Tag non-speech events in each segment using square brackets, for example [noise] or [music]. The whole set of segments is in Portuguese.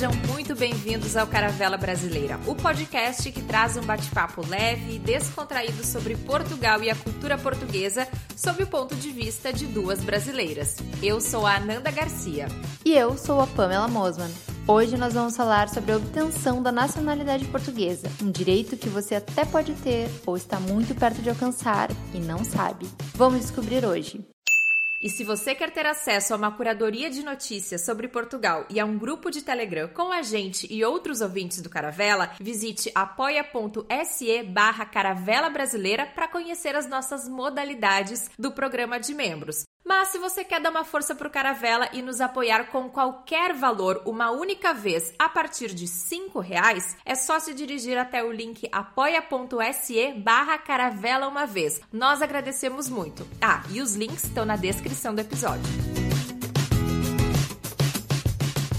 Sejam muito bem-vindos ao Caravela Brasileira, o podcast que traz um bate-papo leve e descontraído sobre Portugal e a cultura portuguesa sob o ponto de vista de duas brasileiras. Eu sou a Ananda Garcia. E eu sou a Pamela Mosman. Hoje nós vamos falar sobre a obtenção da nacionalidade portuguesa, um direito que você até pode ter ou está muito perto de alcançar e não sabe. Vamos descobrir hoje. E se você quer ter acesso a uma curadoria de notícias sobre Portugal e a um grupo de Telegram com a gente e outros ouvintes do Caravela, visite apoia.se barra Caravela Brasileira para conhecer as nossas modalidades do programa de membros. Mas se você quer dar uma força pro Caravela e nos apoiar com qualquer valor uma única vez a partir de cinco reais, é só se dirigir até o link apoia.se barra caravela uma vez. Nós agradecemos muito. Ah, e os links estão na descrição do episódio.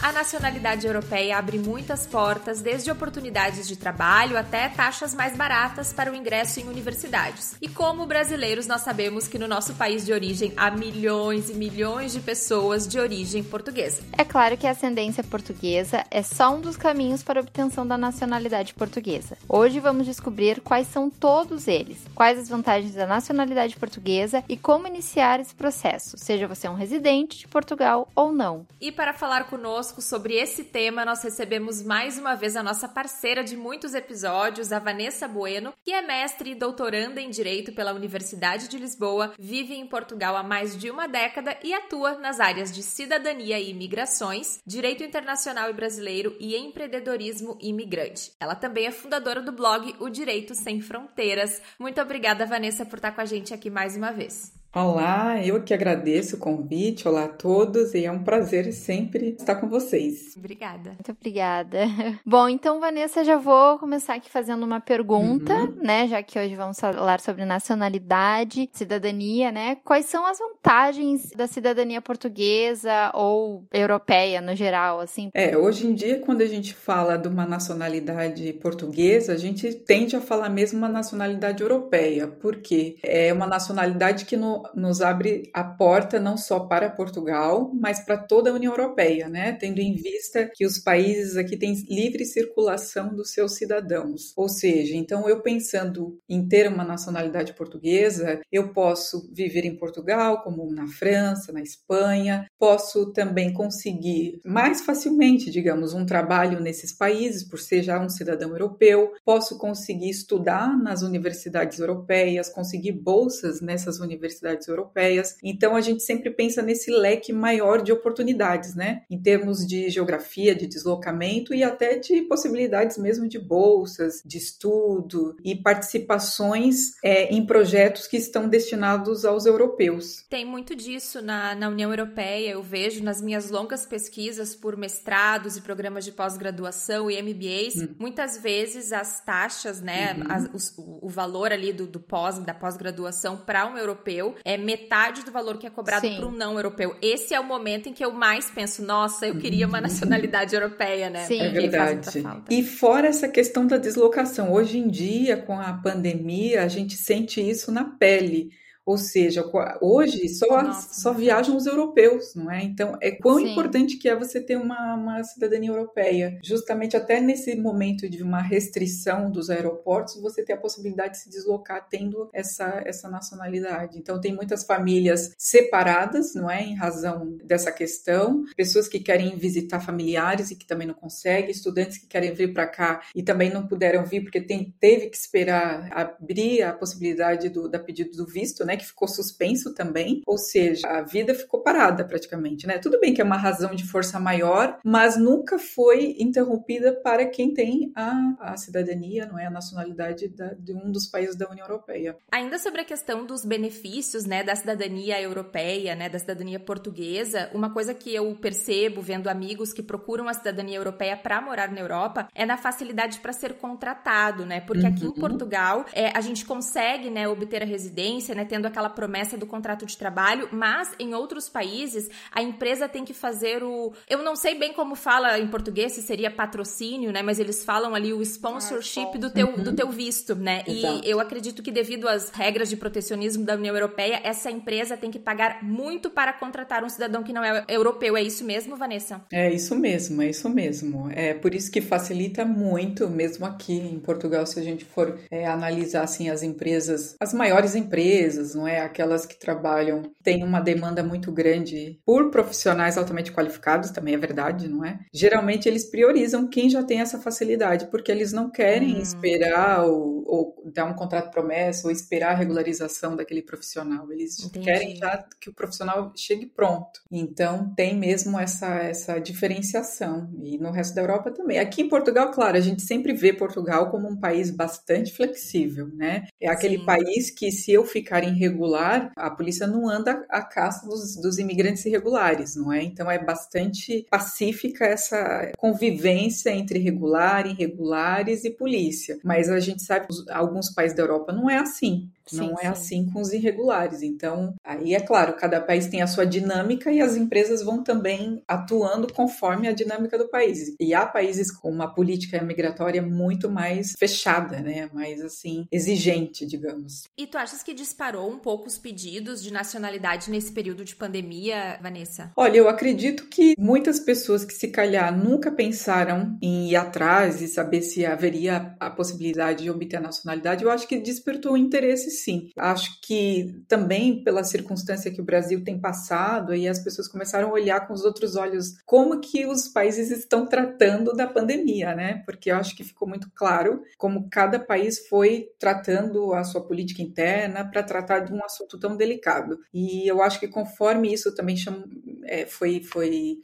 A nacionalidade europeia abre muitas portas, desde oportunidades de trabalho até taxas mais baratas para o ingresso em universidades. E como brasileiros, nós sabemos que no nosso país de origem há milhões e milhões de pessoas de origem portuguesa. É claro que a ascendência portuguesa é só um dos caminhos para a obtenção da nacionalidade portuguesa. Hoje vamos descobrir quais são todos eles, quais as vantagens da nacionalidade portuguesa e como iniciar esse processo, seja você um residente de Portugal ou não. E para falar conosco sobre esse tema, nós recebemos mais uma vez a nossa parceira de muitos episódios, a Vanessa Bueno, que é mestre e doutoranda em Direito pela Universidade de Lisboa, vive em Portugal há mais de uma década e atua nas áreas de cidadania e imigrações, direito internacional e brasileiro e empreendedorismo imigrante. Ela também é fundadora do blog O Direito Sem Fronteiras. Muito obrigada, Vanessa, por estar com a gente aqui mais uma vez. Olá, eu que agradeço o convite. Olá a todos e é um prazer sempre estar com vocês. Obrigada. Muito obrigada. [laughs] Bom, então, Vanessa, já vou começar aqui fazendo uma pergunta, uhum. né? Já que hoje vamos falar sobre nacionalidade, cidadania, né? Quais são as vantagens da cidadania portuguesa ou europeia no geral, assim? É, hoje em dia, quando a gente fala de uma nacionalidade portuguesa, a gente tende a falar mesmo uma nacionalidade europeia, porque é uma nacionalidade que no nos abre a porta não só para Portugal, mas para toda a União Europeia, né? Tendo em vista que os países aqui têm livre circulação dos seus cidadãos. Ou seja, então eu pensando em ter uma nacionalidade portuguesa, eu posso viver em Portugal, como na França, na Espanha, posso também conseguir mais facilmente, digamos, um trabalho nesses países, por ser já um cidadão europeu, posso conseguir estudar nas universidades europeias, conseguir bolsas nessas universidades universidades europeias. Então a gente sempre pensa nesse leque maior de oportunidades, né? Em termos de geografia, de deslocamento e até de possibilidades mesmo de bolsas, de estudo e participações é, em projetos que estão destinados aos europeus. Tem muito disso na, na União Europeia, eu vejo nas minhas longas pesquisas por mestrados e programas de pós-graduação e MBAs, uhum. muitas vezes as taxas, né, uhum. as, o, o, valor ali do, do pós, da pós-graduação para um europeu é metade do valor que é cobrado para um não europeu. Esse é o momento em que eu mais penso, nossa, eu queria uma [laughs] nacionalidade europeia, né? Sim. É verdade. E fora essa questão da deslocação, hoje em dia, com a pandemia, a gente sente isso na pele Ou seja, hoje só, só viajam os europeus, não é? Então, é quão Sim. importante que é você ter uma, uma cidadania europeia. Justamente até nesse momento de uma restrição dos aeroportos, você ter a possibilidade de se deslocar tendo essa, essa nacionalidade. Então, tem muitas famílias separadas, não é? Em razão dessa questão. Pessoas que querem visitar familiares e que também não conseguem. Estudantes que querem vir para cá e também não puderam vir porque tem, teve que esperar abrir a possibilidade do da pedido do visto, né? Que ficou suspenso também. Ou seja, a vida ficou parada praticamente, né? Tudo bem que é uma razão de força maior, mas nunca foi interrompida para quem tem a, a cidadania, não é? A nacionalidade da, de um dos países da União Europeia. Ainda sobre a questão dos benefícios, né? Da cidadania europeia, né? Da cidadania portuguesa, uma coisa que eu percebo vendo amigos que procuram a cidadania europeia para morar na Europa é na facilidade para ser contratado, né? Porque uhum. aqui em uhum. Portugal é, a gente consegue, né? Obter a residência, né? Tendo aquela promessa do contrato de trabalho, mas em outros países a empresa tem que fazer o. Eu não sei bem como fala em português, se seria patrocínio, né? Mas eles falam ali o sponsorship do, teu, uhum. do teu visto, né? Exato. E eu acredito que devido às regras de protecionismo da União Europeia, essa empresa tem que pagar muito para contratar um cidadão que não é europeu. É isso mesmo, Vanessa? É isso mesmo, é isso mesmo. É por isso que facilita muito, mesmo aqui em Portugal, se a gente for é, analisar assim as empresas, as maiores empresas, não é? Aquelas que trabalham, tem uma demanda muito grande por profissionais altamente qualificados, também é verdade, não é? Geralmente eles priorizam quem já tem essa facilidade, porque eles não querem hum. esperar ou, ou, dar um contrato promessa ou esperar a regularização daquele profissional. Eles Entendi. querem já que o profissional chegue pronto. Então tem mesmo essa, essa diferenciação. E no resto da Europa também. Aqui em Portugal, claro, a gente sempre vê Portugal como um país bastante flexível, né? É aquele Sim. país que se eu ficar irregular, a polícia não anda à caça dos, dos imigrantes irregulares, não é? Então é bastante pacífica essa convivência entre regular, irregulares e polícia. Mas a gente sabe que alguns países da Europa não é assim. Não sim, é sim. assim com os irregulares. Então, aí é claro, cada país tem a sua dinâmica e as empresas vão também atuando conforme a dinâmica do país. E há países com uma política migratória muito mais fechada, né? Mais assim, exigente, digamos. E tu achas que disparou um pouco os pedidos de nacionalidade nesse período de pandemia, Vanessa? Olha, eu acredito que muitas pessoas que se calhar nunca pensaram em ir atrás e saber se haveria a possibilidade de obter a nacionalidade, eu acho que despertou o interesse sim. Acho que também pela circunstância que o Brasil tem passado, aí as pessoas começaram a olhar com os outros olhos como que os países estão tratando da pandemia, né? Porque eu acho que ficou muito claro como cada país foi tratando a sua política interna para tratar de um assunto tão delicado. E eu acho que conforme isso também chama, é, foi, foi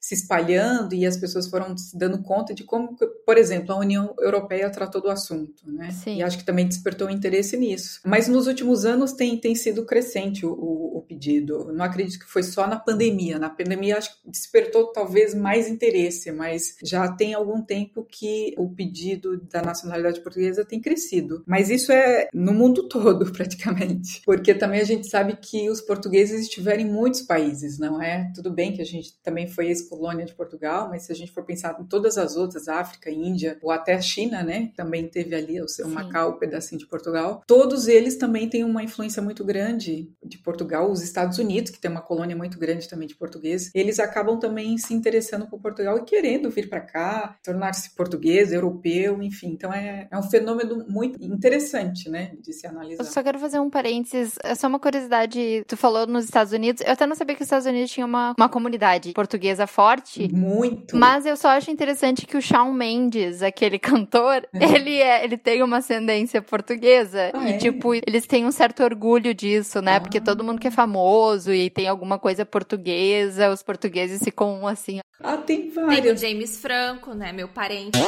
se espalhando e as pessoas foram se dando conta de como, por exemplo, a União Europeia tratou do assunto, né? Sim. E acho que também despertou interesse nisso. Mas nos últimos anos tem, tem sido crescente o, o, o pedido. Não acredito que foi só na pandemia. Na pandemia acho que despertou talvez mais interesse, mas já tem algum tempo que o pedido da nacionalidade portuguesa tem crescido. Mas isso é no mundo [laughs] todo, praticamente. Porque também a gente sabe que os portugueses estiveram em muitos países, não é? Tudo bem que a gente também foi colônia de Portugal, mas se a gente for pensar em todas as outras, África, Índia, ou até a China, né, também teve ali o seu Sim. Macau, um pedacinho de Portugal, todos eles também têm uma influência muito grande de Portugal, os Estados Unidos, que tem uma colônia muito grande também de portugueses, eles acabam também se interessando por Portugal e querendo vir para cá, tornar-se português, europeu, enfim. Então é, é um fenômeno muito interessante, né, de se analisar. Eu só quero fazer um parênteses, é só uma curiosidade, tu falou nos Estados Unidos, eu até não sabia que os Estados Unidos tinha uma, uma comunidade portuguesa forte forte. Muito. Mas eu só acho interessante que o Shawn Mendes, aquele [laughs] cantor, é. ele é, ele tem uma ascendência portuguesa. Ah, e, é? tipo, eles têm um certo orgulho disso, né? Ah. Porque todo mundo que é famoso e tem alguma coisa portuguesa, os portugueses ficam assim. Ah, tem vários. Tem o James Franco, né? Meu parente.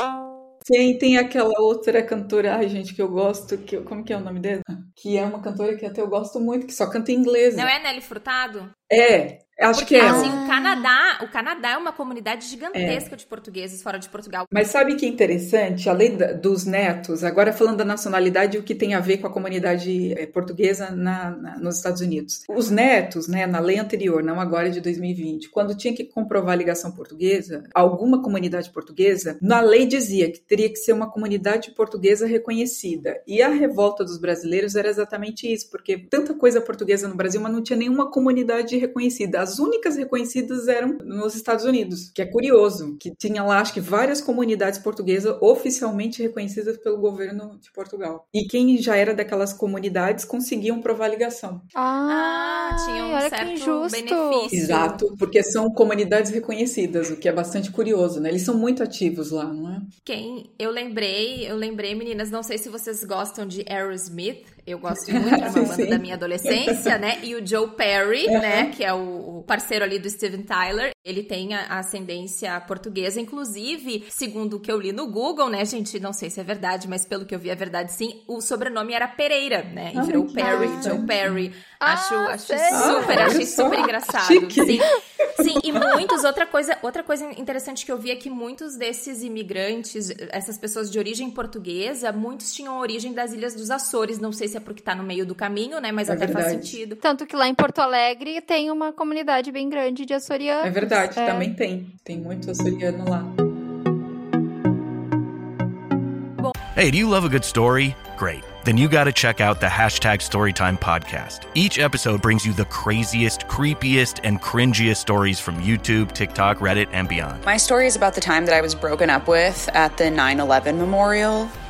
Tem, tem aquela outra cantora, ai gente, que eu gosto, que, como que é o nome dela? Que é uma cantora que até eu gosto muito, que só canta em inglês. Não é Nelly Furtado? É, Acho Porque, que é. assim, o Canadá, o Canadá é uma comunidade gigantesca é. de portugueses fora de Portugal. Mas sabe que interessante? Além dos netos, agora falando da nacionalidade, o que tem a ver com a comunidade eh, portuguesa na, na, nos Estados Unidos. Os netos, né, na lei anterior, não agora de 2020, quando tinha que comprovar a ligação portuguesa, alguma comunidade portuguesa, na lei dizia que teria que ser uma comunidade portuguesa reconhecida. E a revolta dos brasileiros era exatamente isso, porque tanta coisa portuguesa no Brasil, mas não tinha nenhuma comunidade reconhecida. As as únicas reconhecidas eram nos Estados Unidos, que é curioso, que tinha lá, acho que várias comunidades portuguesas oficialmente reconhecidas pelo governo de Portugal. E quem já era daquelas comunidades conseguiam provar ligação. Ah, ah tinha um certo benefício. Exato, porque são comunidades reconhecidas, o que é bastante curioso, né? Eles são muito ativos lá, não é? Quem eu lembrei, eu lembrei, meninas, não sei se vocês gostam de Aerosmith, eu gosto muito de uma banda da minha adolescência, né? E o Joe Perry, né? Que é o parceiro ali do Steven Tyler. Ele tem a ascendência portuguesa. Inclusive, segundo o que eu li no Google, né, gente? Não sei se é verdade, mas pelo que eu vi é verdade sim. O sobrenome era Pereira, né? E virou Perry, Joe Perry. Acho, ah, acho super, ah, achei super engraçado. Chique. Sim. Sim, e muitos, outra coisa, outra coisa interessante que eu vi é que muitos desses imigrantes, essas pessoas de origem portuguesa, muitos tinham origem das Ilhas dos Açores. Não sei se é porque tá no meio do caminho, né? Mas é até verdade. faz sentido. Tanto que lá em Porto Alegre tem uma comunidade bem grande de açorianos. É verdade, é. também tem. Tem muito açoriano lá. Hey, do you love a good story? Great. Then you got to check out the hashtag Storytime podcast. Each episode brings you the craziest, creepiest, and cringiest stories from YouTube, TikTok, Reddit, and beyond. My story is about the time that I was broken up with at the 9 11 memorial.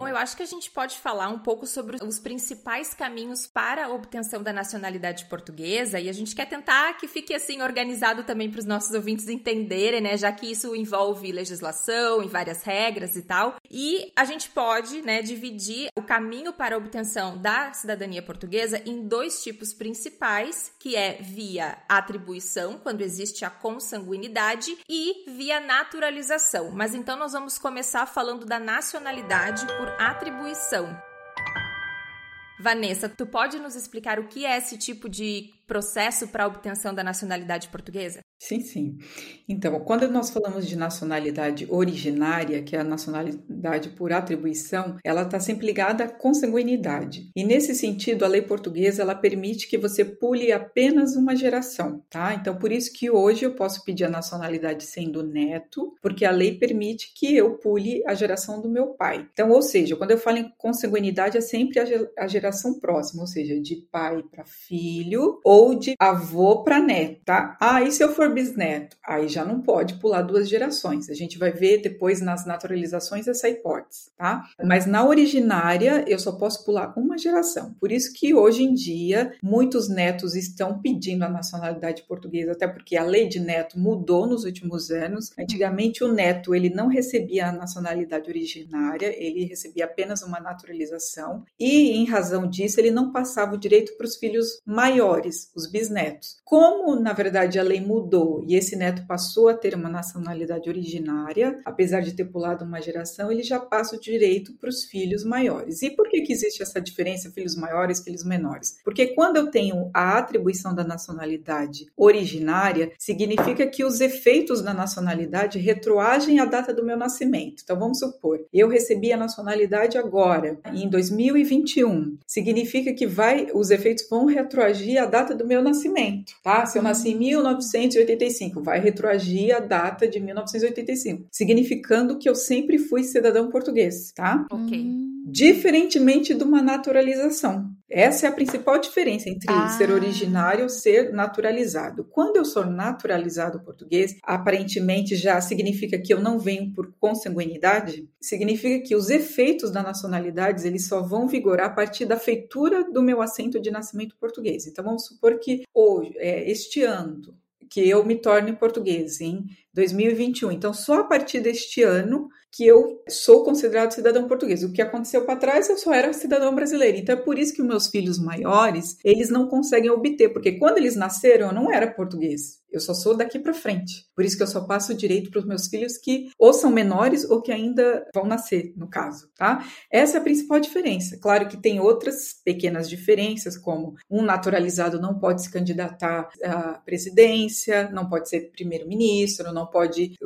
Bom, eu acho que a gente pode falar um pouco sobre os principais caminhos para a obtenção da nacionalidade portuguesa e a gente quer tentar que fique assim organizado também para os nossos ouvintes entenderem, né, já que isso envolve legislação e várias regras e tal. E a gente pode, né, dividir o caminho para a obtenção da cidadania portuguesa em dois tipos principais, que é via atribuição, quando existe a consanguinidade, e via naturalização. Mas então nós vamos começar falando da nacionalidade por atribuição. Vanessa, tu pode nos explicar o que é esse tipo de processo para obtenção da nacionalidade portuguesa? Sim, sim. Então, quando nós falamos de nacionalidade originária, que é a nacionalidade por atribuição, ela está sempre ligada à consanguinidade. E nesse sentido, a lei portuguesa ela permite que você pule apenas uma geração, tá? Então, por isso que hoje eu posso pedir a nacionalidade sendo neto, porque a lei permite que eu pule a geração do meu pai. Então, ou seja, quando eu falo em consanguinidade, é sempre a geração próxima, ou seja, de pai para filho ou de avô para neto, tá? Ah, e se eu for bisneto, aí já não pode pular duas gerações. A gente vai ver depois nas naturalizações essa hipótese, tá? Mas na originária eu só posso pular uma geração. Por isso que hoje em dia muitos netos estão pedindo a nacionalidade portuguesa, até porque a lei de neto mudou nos últimos anos. Antigamente o neto ele não recebia a nacionalidade originária, ele recebia apenas uma naturalização e em razão disso ele não passava o direito para os filhos maiores, os bisnetos. Como na verdade a lei mudou e esse neto passou a ter uma nacionalidade originária, apesar de ter pulado uma geração, ele já passa o direito para os filhos maiores. E por que, que existe essa diferença, filhos maiores, filhos menores? Porque quando eu tenho a atribuição da nacionalidade originária, significa que os efeitos da nacionalidade retroagem à data do meu nascimento. Então vamos supor, eu recebi a nacionalidade agora, em 2021. Significa que vai, os efeitos vão retroagir à data do meu nascimento, tá? Se eu nasci em 1980 1985, vai retroagir a data de 1985, significando que eu sempre fui cidadão português, tá? Ok. Diferentemente de uma naturalização. Essa é a principal diferença entre ah. ser originário e ser naturalizado. Quando eu sou naturalizado português, aparentemente já significa que eu não venho por consanguinidade, significa que os efeitos da nacionalidade eles só vão vigorar a partir da feitura do meu assento de nascimento português. Então vamos supor que hoje, é, este ano, que eu me torne português em 2021. Então, só a partir deste ano que eu sou considerado cidadão português. O que aconteceu para trás, eu só era cidadão brasileiro. Então é por isso que meus filhos maiores, eles não conseguem obter, porque quando eles nasceram, eu não era português. Eu só sou daqui para frente. Por isso que eu só passo direito para os meus filhos que ou são menores ou que ainda vão nascer, no caso, tá? Essa é a principal diferença. Claro que tem outras pequenas diferenças, como um naturalizado não pode se candidatar à presidência, não pode ser primeiro-ministro, não pode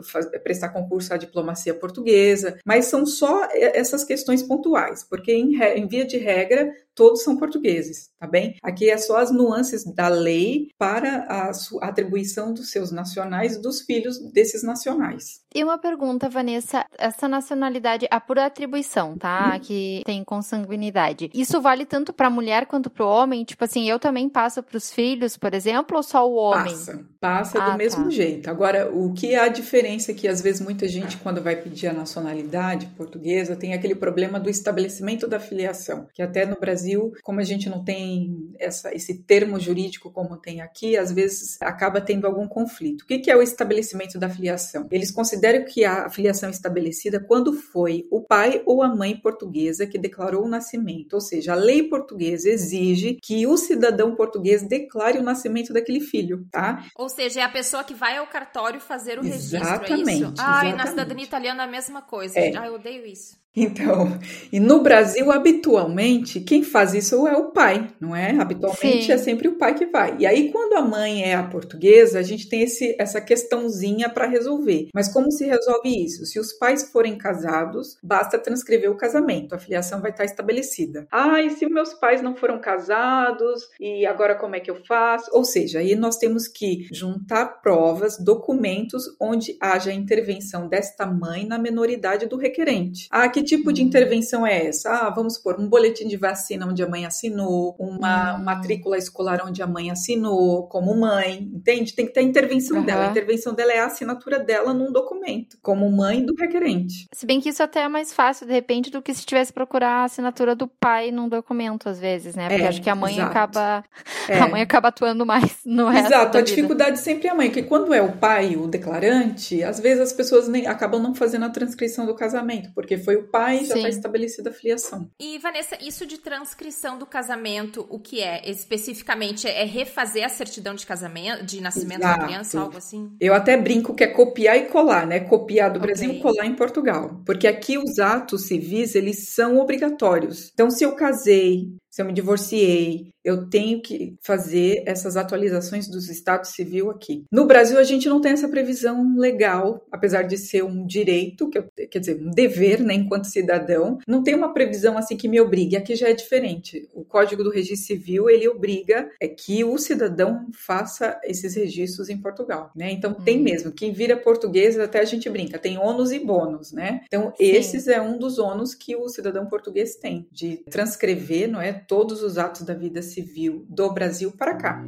prestar concurso à diplomacia portuguesa, mas são só essas questões pontuais, porque em, em via de regra todos são portugueses, tá bem? Aqui é só as nuances da lei para a atribuição dos seus nacionais dos filhos desses nacionais. E uma pergunta, Vanessa, essa nacionalidade é por atribuição, tá? Que tem consanguinidade. Isso vale tanto para a mulher quanto para o homem? Tipo assim, eu também passo para os filhos, por exemplo, ou só o homem? Passa, passa ah, do mesmo tá. jeito. Agora, o que há diferença é que às vezes muita gente quando vai pedir a nacionalidade portuguesa tem aquele problema do estabelecimento da filiação, que até no Brasil como a gente não tem essa, esse termo jurídico como tem aqui, às vezes acaba tendo algum conflito. O que é o estabelecimento da filiação? Eles consideram que a filiação estabelecida quando foi o pai ou a mãe portuguesa que declarou o nascimento, ou seja, a lei portuguesa exige que o cidadão português declare o nascimento daquele filho, tá? Ou seja, é a pessoa que vai ao cartório fazer o exatamente, registro, é isso? Ah, e na cidadania italiana a mesma coisa. É. Ah, eu odeio isso. Então, e no Brasil, habitualmente, quem faz isso é o pai, não é? Habitualmente Sim. é sempre o pai que vai. E aí, quando a mãe é a portuguesa, a gente tem esse, essa questãozinha para resolver. Mas como se resolve isso? Se os pais forem casados, basta transcrever o casamento, a filiação vai estar estabelecida. Ah, e se meus pais não foram casados, e agora como é que eu faço? Ou seja, aí nós temos que juntar provas, documentos onde haja intervenção desta mãe na menoridade do requerente. Ah, que tipo de intervenção é essa? Ah, vamos supor, um boletim de vacina onde a mãe assinou, uma hum. matrícula escolar onde a mãe assinou, como mãe, entende? Tem que ter a intervenção uhum. dela. A intervenção dela é a assinatura dela num documento, como mãe do requerente. Se bem que isso até é mais fácil, de repente, do que se tivesse procurar a assinatura do pai num documento, às vezes, né? Porque é, acho que a mãe exato. acaba. É. [laughs] A mãe acaba atuando mais no resto. Exato, a dificuldade sempre é a mãe, porque quando é o pai, o declarante, às vezes as pessoas nem, acabam não fazendo a transcrição do casamento, porque foi o pai já está estabelecida a filiação. E, Vanessa, isso de transcrição do casamento, o que é? Especificamente, é refazer a certidão de casamento, de nascimento Exato. da criança, algo assim? Eu até brinco que é copiar e colar, né? Copiar do okay. Brasil e colar em Portugal. Porque aqui os atos civis, eles são obrigatórios. Então, se eu casei, se eu me divorciei, eu tenho que fazer essas atualizações dos estados civil aqui. No Brasil, a gente não tem essa previsão legal, apesar de ser um direito, quer dizer, um dever, né, enquanto cidadão, não tem uma previsão assim que me obrigue. Aqui já é diferente. O Código do Registro Civil, ele obriga é que o cidadão faça esses registros em Portugal, né? Então, hum. tem mesmo. Quem vira português, até a gente brinca, tem ônus e bônus, né? Então, Sim. esses é um dos ônus que o cidadão português tem, de transcrever, não é? Todos os atos da vida civil do Brasil para cá.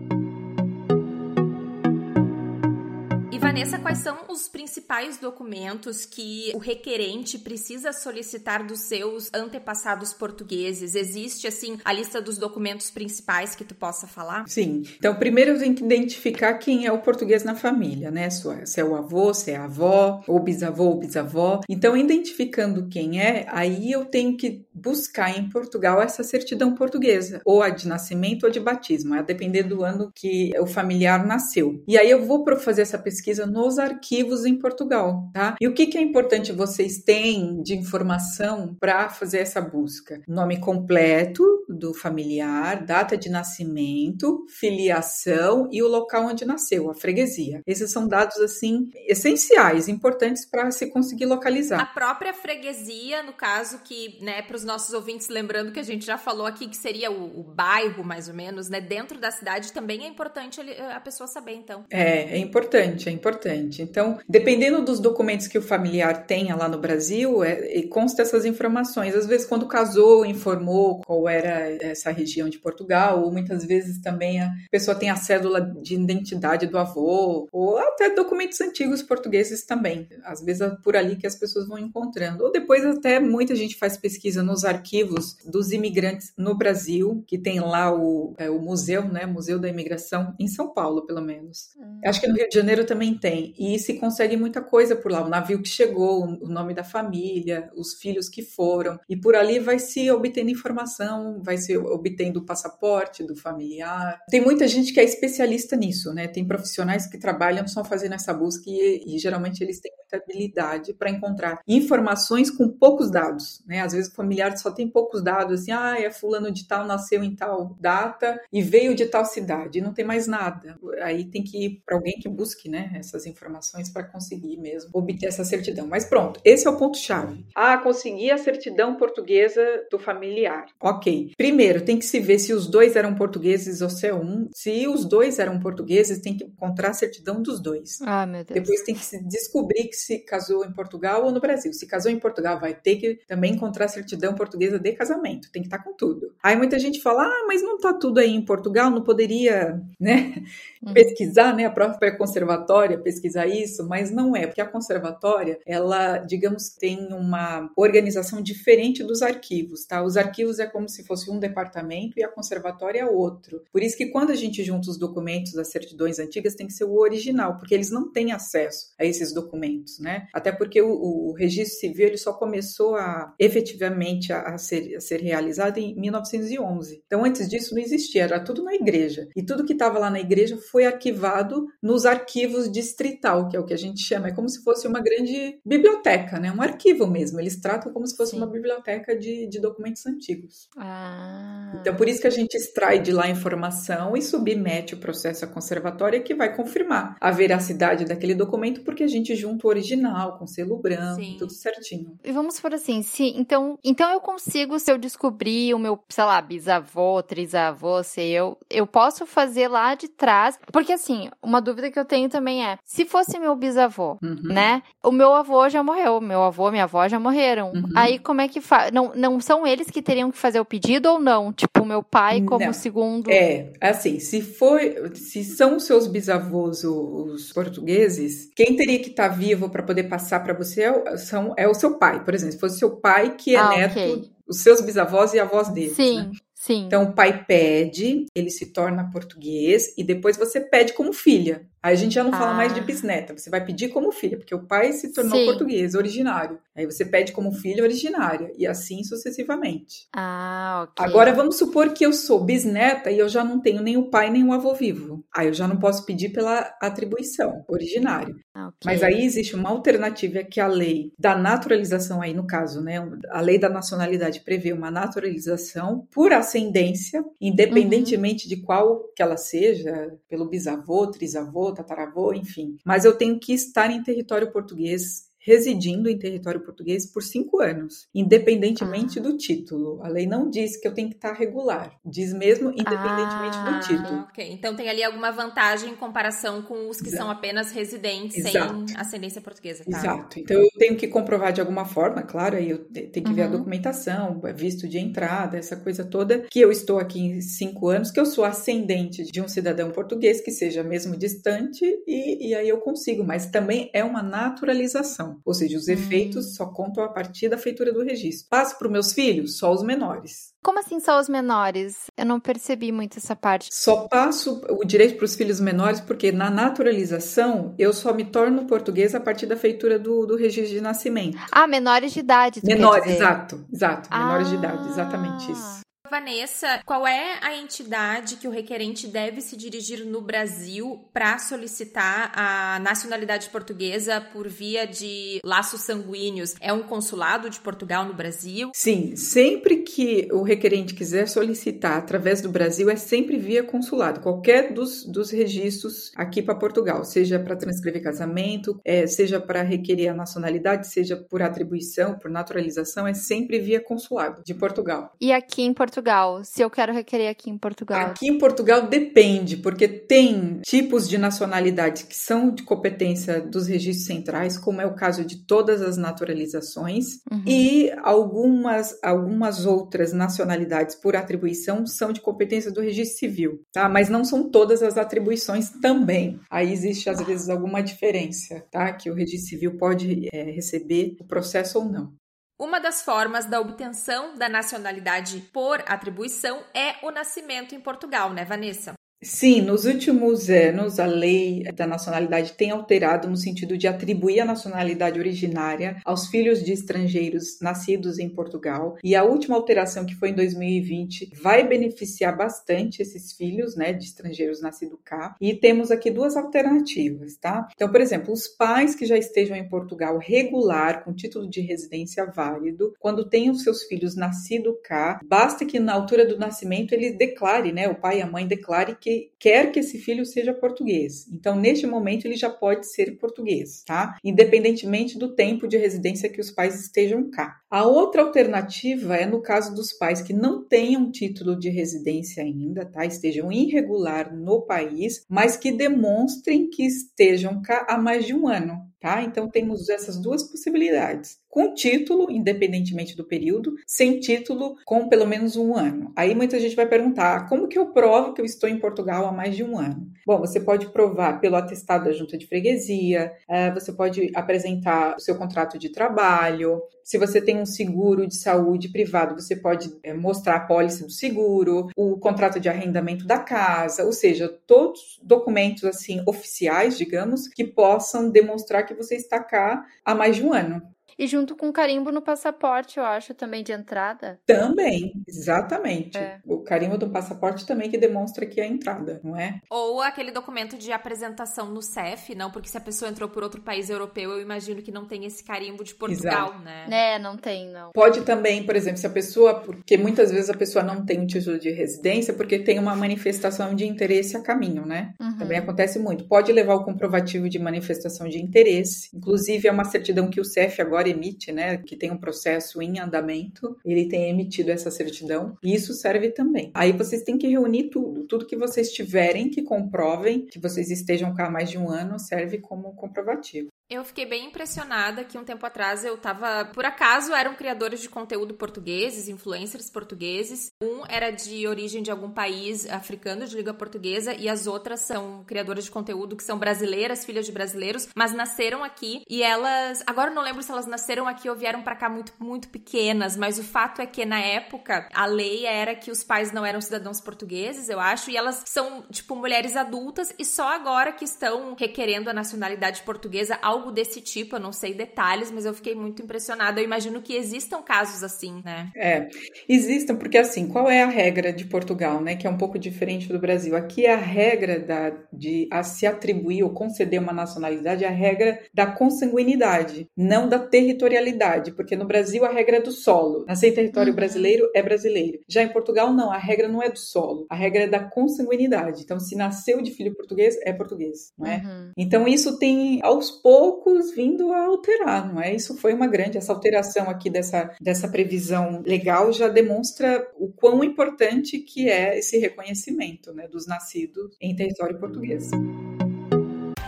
Vanessa, quais são os principais documentos que o requerente precisa solicitar dos seus antepassados portugueses? Existe, assim, a lista dos documentos principais que tu possa falar? Sim. Então, primeiro tenho que identificar quem é o português na família, né? Se é o avô, se é a avó, ou bisavô ou bisavó. Então, identificando quem é, aí eu tenho que buscar em Portugal essa certidão portuguesa, ou a de nascimento ou de batismo, a depender do ano que o familiar nasceu. E aí eu vou fazer essa pesquisa nos arquivos em Portugal, tá? E o que, que é importante vocês têm de informação para fazer essa busca? Nome completo do familiar, data de nascimento, filiação e o local onde nasceu, a freguesia. Esses são dados assim essenciais, importantes para se conseguir localizar. A própria freguesia, no caso que, né, para os nossos ouvintes, lembrando que a gente já falou aqui que seria o, o bairro, mais ou menos, né, dentro da cidade, também é importante a pessoa saber, então. É, é importante, é importante importante. Então, dependendo dos documentos que o familiar tenha lá no Brasil, é, consta essas informações. Às vezes, quando casou, informou qual era essa região de Portugal, ou muitas vezes também a pessoa tem a cédula de identidade do avô, ou até documentos antigos portugueses também. Às vezes é por ali que as pessoas vão encontrando. Ou depois até muita gente faz pesquisa nos arquivos dos imigrantes no Brasil, que tem lá o, é, o museu, né, Museu da Imigração, em São Paulo, pelo menos. Hum. Acho que no Rio de Janeiro também tem. E se consegue muita coisa por lá. O navio que chegou, o nome da família, os filhos que foram. E por ali vai se obtendo informação, vai se obtendo o passaporte do familiar. Tem muita gente que é especialista nisso, né? Tem profissionais que trabalham só fazendo essa busca e, e geralmente eles têm muita habilidade para encontrar informações com poucos dados, né? Às vezes o familiar só tem poucos dados, assim, ah, é fulano de tal, nasceu em tal data e veio de tal cidade, não tem mais nada. Aí tem que ir para alguém que busque, né, essas informações para conseguir mesmo obter essa certidão. Mas pronto, esse é o ponto chave. Ah, consegui a certidão portuguesa do familiar. OK. Primeiro, tem que se ver se os dois eram portugueses ou se é um. Se os dois eram portugueses, tem que encontrar a certidão dos dois. Ah, meu Deus. Depois tem que se descobrir que se casou em Portugal ou no Brasil. Se casou em Portugal, vai ter que também encontrar a certidão portuguesa de casamento. Tem que estar tá com tudo. Aí muita gente fala: ah, mas não está tudo aí em Portugal, não poderia, né? Uhum. Pesquisar, né? A própria conservatória pesquisar isso, mas não é, porque a conservatória, ela, digamos, tem uma organização diferente dos arquivos, tá? Os arquivos é como se fosse um departamento e a conservatória é outro. Por isso que quando a gente junta os documentos, as certidões antigas, tem que ser o original, porque eles não têm acesso a esses documentos, né? Até porque o, o registro civil ele só começou a efetivamente a, a, ser, a ser realizado em 1911. Então, antes disso não existia, era tudo na igreja. E tudo que estava lá na igreja foi arquivado nos arquivos distrital, que é o que a gente chama, é como se fosse uma grande biblioteca, né? Um arquivo mesmo. Eles tratam como se fosse Sim. uma biblioteca de, de documentos antigos. Ah. Então, por isso que a gente extrai de lá a informação e submete o processo à conservatória que vai confirmar a veracidade daquele documento, porque a gente junta o original com selo branco, Sim. tudo certinho. E vamos por assim, se então, então eu consigo, se eu descobrir o meu, sei lá, bisavô, trisavô, sei eu, eu posso fazer lá de trás, porque assim, uma dúvida que eu tenho também é, se fosse meu bisavô, uhum. né? O meu avô já morreu, meu avô, minha avó já morreram. Uhum. Aí como é que faz? Não, não são eles que teriam que fazer o pedido ou não? Tipo, meu pai como não. segundo. É, assim, se foi, se são seus bisavôs os portugueses, quem teria que estar tá vivo para poder passar para você é, são, é o seu pai, por exemplo. Se fosse seu pai que é ah, neto, okay. os seus bisavós e avós deles. Sim. Né? Sim. Então o pai pede, ele se torna português e depois você pede como filha. Aí a gente já não ah. fala mais de ah. bisneta, você vai pedir como filha, porque o pai se tornou Sim. português, originário. Aí você pede como filha originária e assim sucessivamente. Ah, ok. Agora vamos supor que eu sou bisneta e eu já não tenho nem o pai nem o avô vivo. Aí eu já não posso pedir pela atribuição originário. Ah, okay. Mas aí existe uma alternativa que a lei da naturalização aí no caso, né? A lei da nacionalidade prevê uma naturalização por ascendência, independentemente uhum. de qual que ela seja, pelo bisavô, trisavô, tataravô, enfim. Mas eu tenho que estar em território português residindo em território português por cinco anos, independentemente ah. do título. A lei não diz que eu tenho que estar regular, diz mesmo independentemente ah. do título. Ok, então tem ali alguma vantagem em comparação com os que Exato. são apenas residentes Exato. sem ascendência portuguesa. Tá? Exato. Então eu tenho que comprovar de alguma forma, claro, aí eu tenho que uhum. ver a uhum. documentação, visto de entrada, essa coisa toda, que eu estou aqui em cinco anos, que eu sou ascendente de um cidadão português que seja mesmo distante e, e aí eu consigo, mas também é uma naturalização. Ou seja, os efeitos hum. só contam a partir da feitura do registro. Passo para os meus filhos? Só os menores. Como assim só os menores? Eu não percebi muito essa parte. Só passo o direito para os filhos menores porque na naturalização eu só me torno português a partir da feitura do, do registro de nascimento. Ah, menores de idade. Menores, exato, exato. Menores ah. de idade, exatamente isso. Vanessa, qual é a entidade que o requerente deve se dirigir no Brasil para solicitar a nacionalidade portuguesa por via de laços sanguíneos? É um consulado de Portugal no Brasil? Sim, sempre que o requerente quiser solicitar através do Brasil, é sempre via consulado, qualquer dos, dos registros aqui para Portugal, seja para transcrever casamento, é, seja para requerer a nacionalidade, seja por atribuição, por naturalização, é sempre via consulado de Portugal. E aqui em Portugal? Portugal, se eu quero requerer aqui em Portugal? Aqui em Portugal depende, porque tem tipos de nacionalidade que são de competência dos registros centrais, como é o caso de todas as naturalizações, uhum. e algumas, algumas outras nacionalidades por atribuição são de competência do registro civil, tá? Mas não são todas as atribuições também. Aí existe, às vezes, alguma diferença, tá? Que o registro civil pode é, receber o processo ou não. Uma das formas da obtenção da nacionalidade por atribuição é o nascimento em Portugal, né, Vanessa? Sim, nos últimos anos a lei da nacionalidade tem alterado no sentido de atribuir a nacionalidade originária aos filhos de estrangeiros nascidos em Portugal. E a última alteração, que foi em 2020, vai beneficiar bastante esses filhos, né, de estrangeiros nascidos cá. E temos aqui duas alternativas, tá? Então, por exemplo, os pais que já estejam em Portugal regular, com título de residência válido, quando os seus filhos nascidos cá, basta que na altura do nascimento ele declare, né, o pai e a mãe declare que que quer que esse filho seja português. Então, neste momento, ele já pode ser português, tá? Independentemente do tempo de residência que os pais estejam cá. A outra alternativa é no caso dos pais que não tenham título de residência ainda, tá? Estejam irregular no país, mas que demonstrem que estejam cá há mais de um ano. Tá? Então temos essas duas possibilidades. Com título, independentemente do período, sem título, com pelo menos um ano. Aí muita gente vai perguntar: como que eu provo que eu estou em Portugal há mais de um ano? Bom, você pode provar pelo atestado da junta de freguesia, eh, você pode apresentar o seu contrato de trabalho. Se você tem um seguro de saúde privado, você pode eh, mostrar a pólice do seguro, o contrato de arrendamento da casa, ou seja, todos documentos assim oficiais, digamos, que possam demonstrar que você está cá há mais de um ano. E junto com o carimbo no passaporte, eu acho, também de entrada. Também, exatamente. É. O carimbo do passaporte também que demonstra que é a entrada, não é? Ou aquele documento de apresentação no CEF, não, porque se a pessoa entrou por outro país europeu, eu imagino que não tem esse carimbo de Portugal, Exato. né? É, não tem, não. Pode também, por exemplo, se a pessoa, porque muitas vezes a pessoa não tem um título de residência porque tem uma manifestação de interesse a caminho, né? Uhum. Também acontece muito. Pode levar o comprovativo de manifestação de interesse, inclusive é uma certidão que o CEF agora agora emite, né, que tem um processo em andamento, ele tem emitido essa certidão, e isso serve também. Aí vocês têm que reunir tudo, tudo que vocês tiverem que comprovem que vocês estejam cá há mais de um ano serve como comprovativo. Eu fiquei bem impressionada que um tempo atrás eu tava. Por acaso eram criadores de conteúdo portugueses, influencers portugueses. Um era de origem de algum país africano de língua portuguesa e as outras são criadoras de conteúdo que são brasileiras, filhas de brasileiros, mas nasceram aqui e elas. Agora eu não lembro se elas nasceram aqui ou vieram para cá muito, muito pequenas, mas o fato é que na época a lei era que os pais não eram cidadãos portugueses, eu acho, e elas são, tipo, mulheres adultas e só agora que estão requerendo a nacionalidade portuguesa ao algo desse tipo, eu não sei detalhes, mas eu fiquei muito impressionada. Eu imagino que existam casos assim, né? É, existam, porque assim, qual é a regra de Portugal, né? Que é um pouco diferente do Brasil. Aqui a regra da, de a se atribuir ou conceder uma nacionalidade é a regra da consanguinidade, não da territorialidade, porque no Brasil a regra é do solo. Nascer em território uhum. brasileiro é brasileiro. Já em Portugal, não, a regra não é do solo, a regra é da consanguinidade. Então, se nasceu de filho português, é português, não é? Uhum. Então, isso tem aos poucos poucos vindo a alterar, não é? Isso foi uma grande, essa alteração aqui dessa, dessa previsão legal já demonstra o quão importante que é esse reconhecimento né, dos nascidos em território português.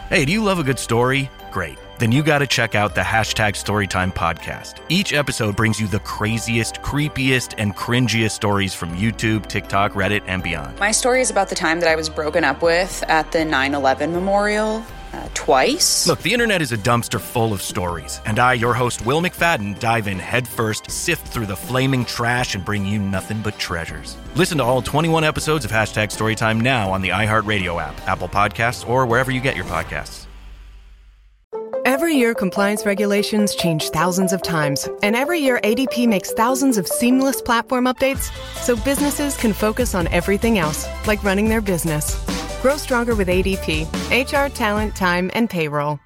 Hey, do you love a good story? Great. Then you got to check out the hashtag Storytime podcast. Each episode brings you the craziest, creepiest, and cringiest stories from YouTube, TikTok, Reddit, and beyond. My story is about the time that I was broken up with at the 9 11 memorial uh, twice. Look, the internet is a dumpster full of stories, and I, your host, Will McFadden, dive in headfirst, sift through the flaming trash, and bring you nothing but treasures. Listen to all 21 episodes of Hashtag Storytime now on the iHeartRadio app, Apple Podcasts, or wherever you get your podcasts. Every year, compliance regulations change thousands of times, and every year, ADP makes thousands of seamless platform updates so businesses can focus on everything else, like running their business. Grow stronger with ADP HR, talent, time, and payroll.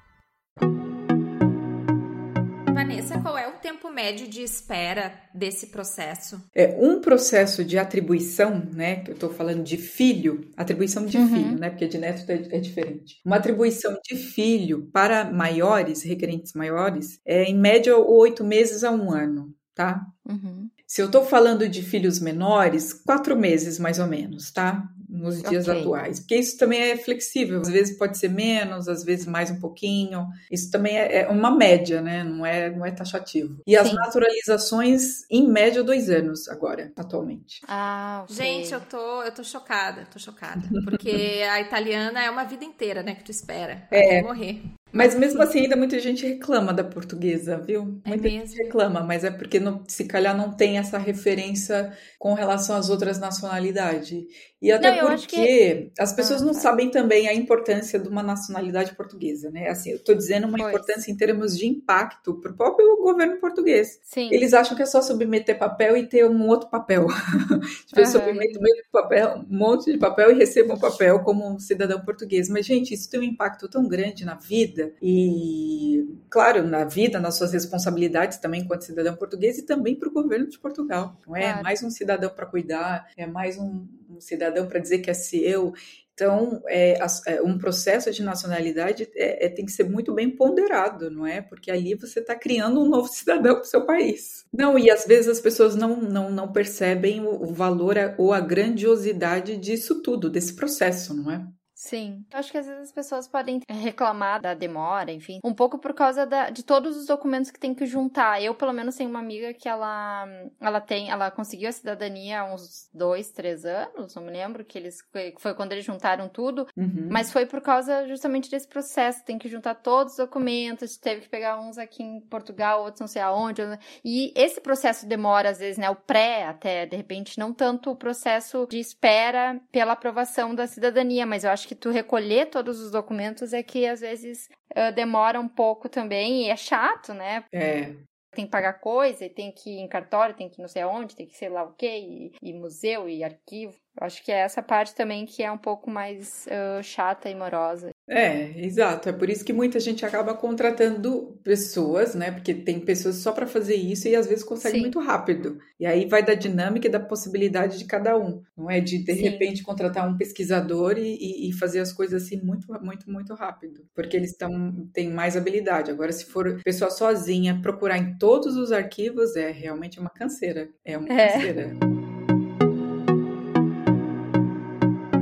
Vanessa, qual é o tempo médio de espera desse processo? É um processo de atribuição, né? Que eu estou falando de filho, atribuição de uhum. filho, né? Porque de neto é, é, diferente. Uma atribuição de filho para maiores, requerentes maiores, é em média oito meses a um ano, tá? Uhum. Se eu estou falando de filhos menores, quatro meses mais ou menos, tá? Nos dias okay. atuais. Porque isso também é flexível, às vezes pode ser menos, às vezes mais um pouquinho. Isso também é, é uma média, né? Não é, não é taxativo. E Sim. as naturalizações, em média, dois anos agora, atualmente. Ah, okay. Gente, eu tô, eu tô chocada, tô chocada. Porque a italiana é uma vida inteira, né? Que tu espera. É. Até morrer. Mas mesmo assim, ainda muita gente reclama da portuguesa, viu? É muita mesmo? gente reclama, mas é porque não, se calhar não tem essa referência com relação às outras nacionalidades. E até não, porque que... as pessoas Ah, não vai. sabem também a importância de uma nacionalidade portuguesa, né? Assim, eu estou dizendo uma Pois. importância em termos de impacto para o próprio governo português. Sim. Eles acham que é só submeter papel e ter um outro papel. [laughs] tipo, eu submeto papel, um monte de papel e recebo um papel como um cidadão português. Mas, gente, isso tem um impacto tão grande na vida e, claro, na vida, nas suas responsabilidades também enquanto cidadão português e também para o governo de Portugal. Não é Claro. mais um cidadão para cuidar, é mais um, um cidadão para dizer que é seu. Então, é, é, um processo de nacionalidade é- é- tem que ser muito bem ponderado, não é? Porque ali você está criando um novo [laughs] cidadão para o seu país. Não, e às vezes as pessoas não, não, não percebem o, o valor a- ou a grandiosidade disso tudo, desse processo, não é? Sim. Eu acho que às vezes as pessoas podem reclamar da demora, enfim, um pouco por causa da- de todos os documentos que tem que juntar. Eu, pelo menos, tenho uma amiga que ela, ela tem, ela conseguiu a cidadania há uns dois, três anos, não me lembro, que eles que foi quando eles juntaram tudo, Uhum. mas foi por causa justamente desse processo. Tem que juntar todos os documentos, teve que pegar uns aqui em Portugal, outros não sei aonde. E esse processo demora, às vezes, né? O pré até, de repente, não tanto o processo de espera pela aprovação da cidadania, mas eu acho que tu recolher todos os documentos é que às vezes ah, demora um pouco também e é chato, né? É, Tem que pagar coisa e tem que ir em cartório, tem que ir não sei aonde, tem que sei lá o quê, e, e museu e arquivo. Eu acho que é essa parte também que é um pouco mais ah, chata e morosa. É, exato. É por isso que muita gente acaba contratando pessoas, né? Porque tem pessoas só para fazer isso e às vezes consegue Sim. muito rápido. E aí vai da dinâmica e da possibilidade de cada um. Não é de de Sim. repente contratar um pesquisador e, e- fazer as coisas assim muito, muito, muito rápido. Porque eles estão têm mais habilidade. Agora, se for pessoa sozinha procurar em todos os arquivos, é realmente uma canseira. É uma É. canseira.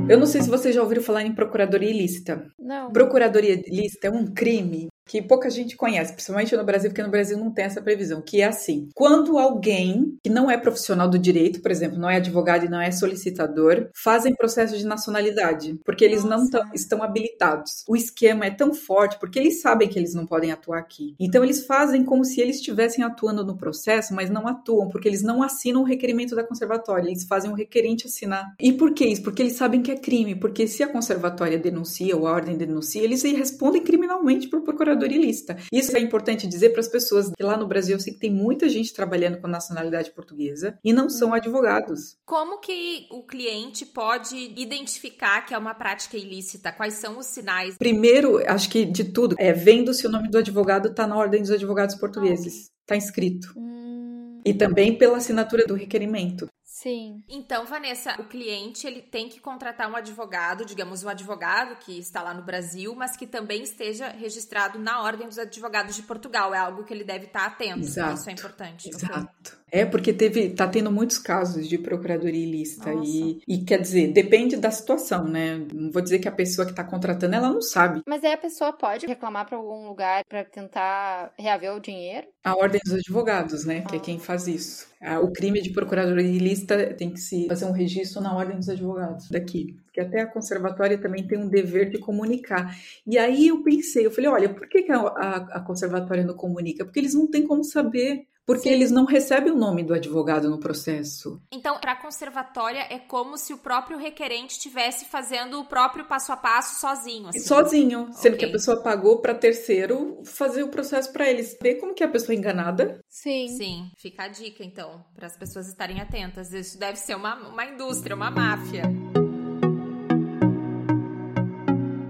Eu não sei se vocês já ouviram falar em procuradoria ilícita. Não. Procuradoria ilícita é um crime que pouca gente conhece, principalmente no Brasil, porque no Brasil não tem essa previsão, que é assim: quando alguém que não é profissional do direito, por exemplo, não é advogado e não é solicitador, fazem processo de nacionalidade, porque eles não tão- estão habilitados. O esquema é tão forte porque eles sabem que eles não podem atuar aqui. Então eles fazem como se eles estivessem atuando no processo, mas não atuam, porque eles não assinam o requerimento da conservatória, eles fazem o requerente assinar. E por que isso? Porque eles sabem que é crime, porque se a conservatória denuncia ou a ordem denuncia, eles respondem criminalmente por procuradoria ilícita. Isso é importante dizer para as pessoas que lá no Brasil eu sei que tem muita gente trabalhando com nacionalidade portuguesa e não são advogados. Como que o cliente pode identificar que é uma prática ilícita? Quais são os sinais? Primeiro, acho que de tudo, é vendo se o nome do advogado está na ordem dos advogados portugueses. Está inscrito. Hum, E também pela assinatura do requerimento. Sim. Então, Vanessa, o cliente ele tem que contratar um advogado, digamos, um advogado que está lá no Brasil, mas que também esteja registrado na Ordem dos Advogados de Portugal. É algo que ele deve estar atento. Exato. Isso é importante. Exato. É porque teve, tá tendo muitos casos de procuradoria ilícita Nossa. e, e quer dizer, depende da situação, né? Não vou dizer que a pessoa que está contratando ela não sabe. Mas aí a pessoa pode reclamar para algum lugar para tentar reaver o dinheiro? A ordem dos advogados, né? Que é Ah. quem faz isso. Ah, O crime de procuradoria ilícita tem que se fazer um registro na ordem dos advogados daqui. Porque até a conservatória também tem um dever de comunicar. E aí eu pensei, eu falei, olha, por que, que a, a, a conservatória não comunica? Porque eles não têm como saber. Porque Sim. eles não recebem o nome do advogado no processo. Então, para a conservatória, é como se o próprio requerente estivesse fazendo o próprio passo a passo sozinho. assim. Sozinho, sendo Ok. que a pessoa pagou para terceiro fazer o processo para eles. Ver como que é a pessoa é enganada. Sim. Sim, fica a dica então, para as pessoas estarem atentas. Isso deve ser uma, uma indústria, uma máfia.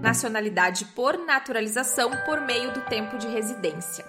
Nacionalidade por naturalização por meio do tempo de residência.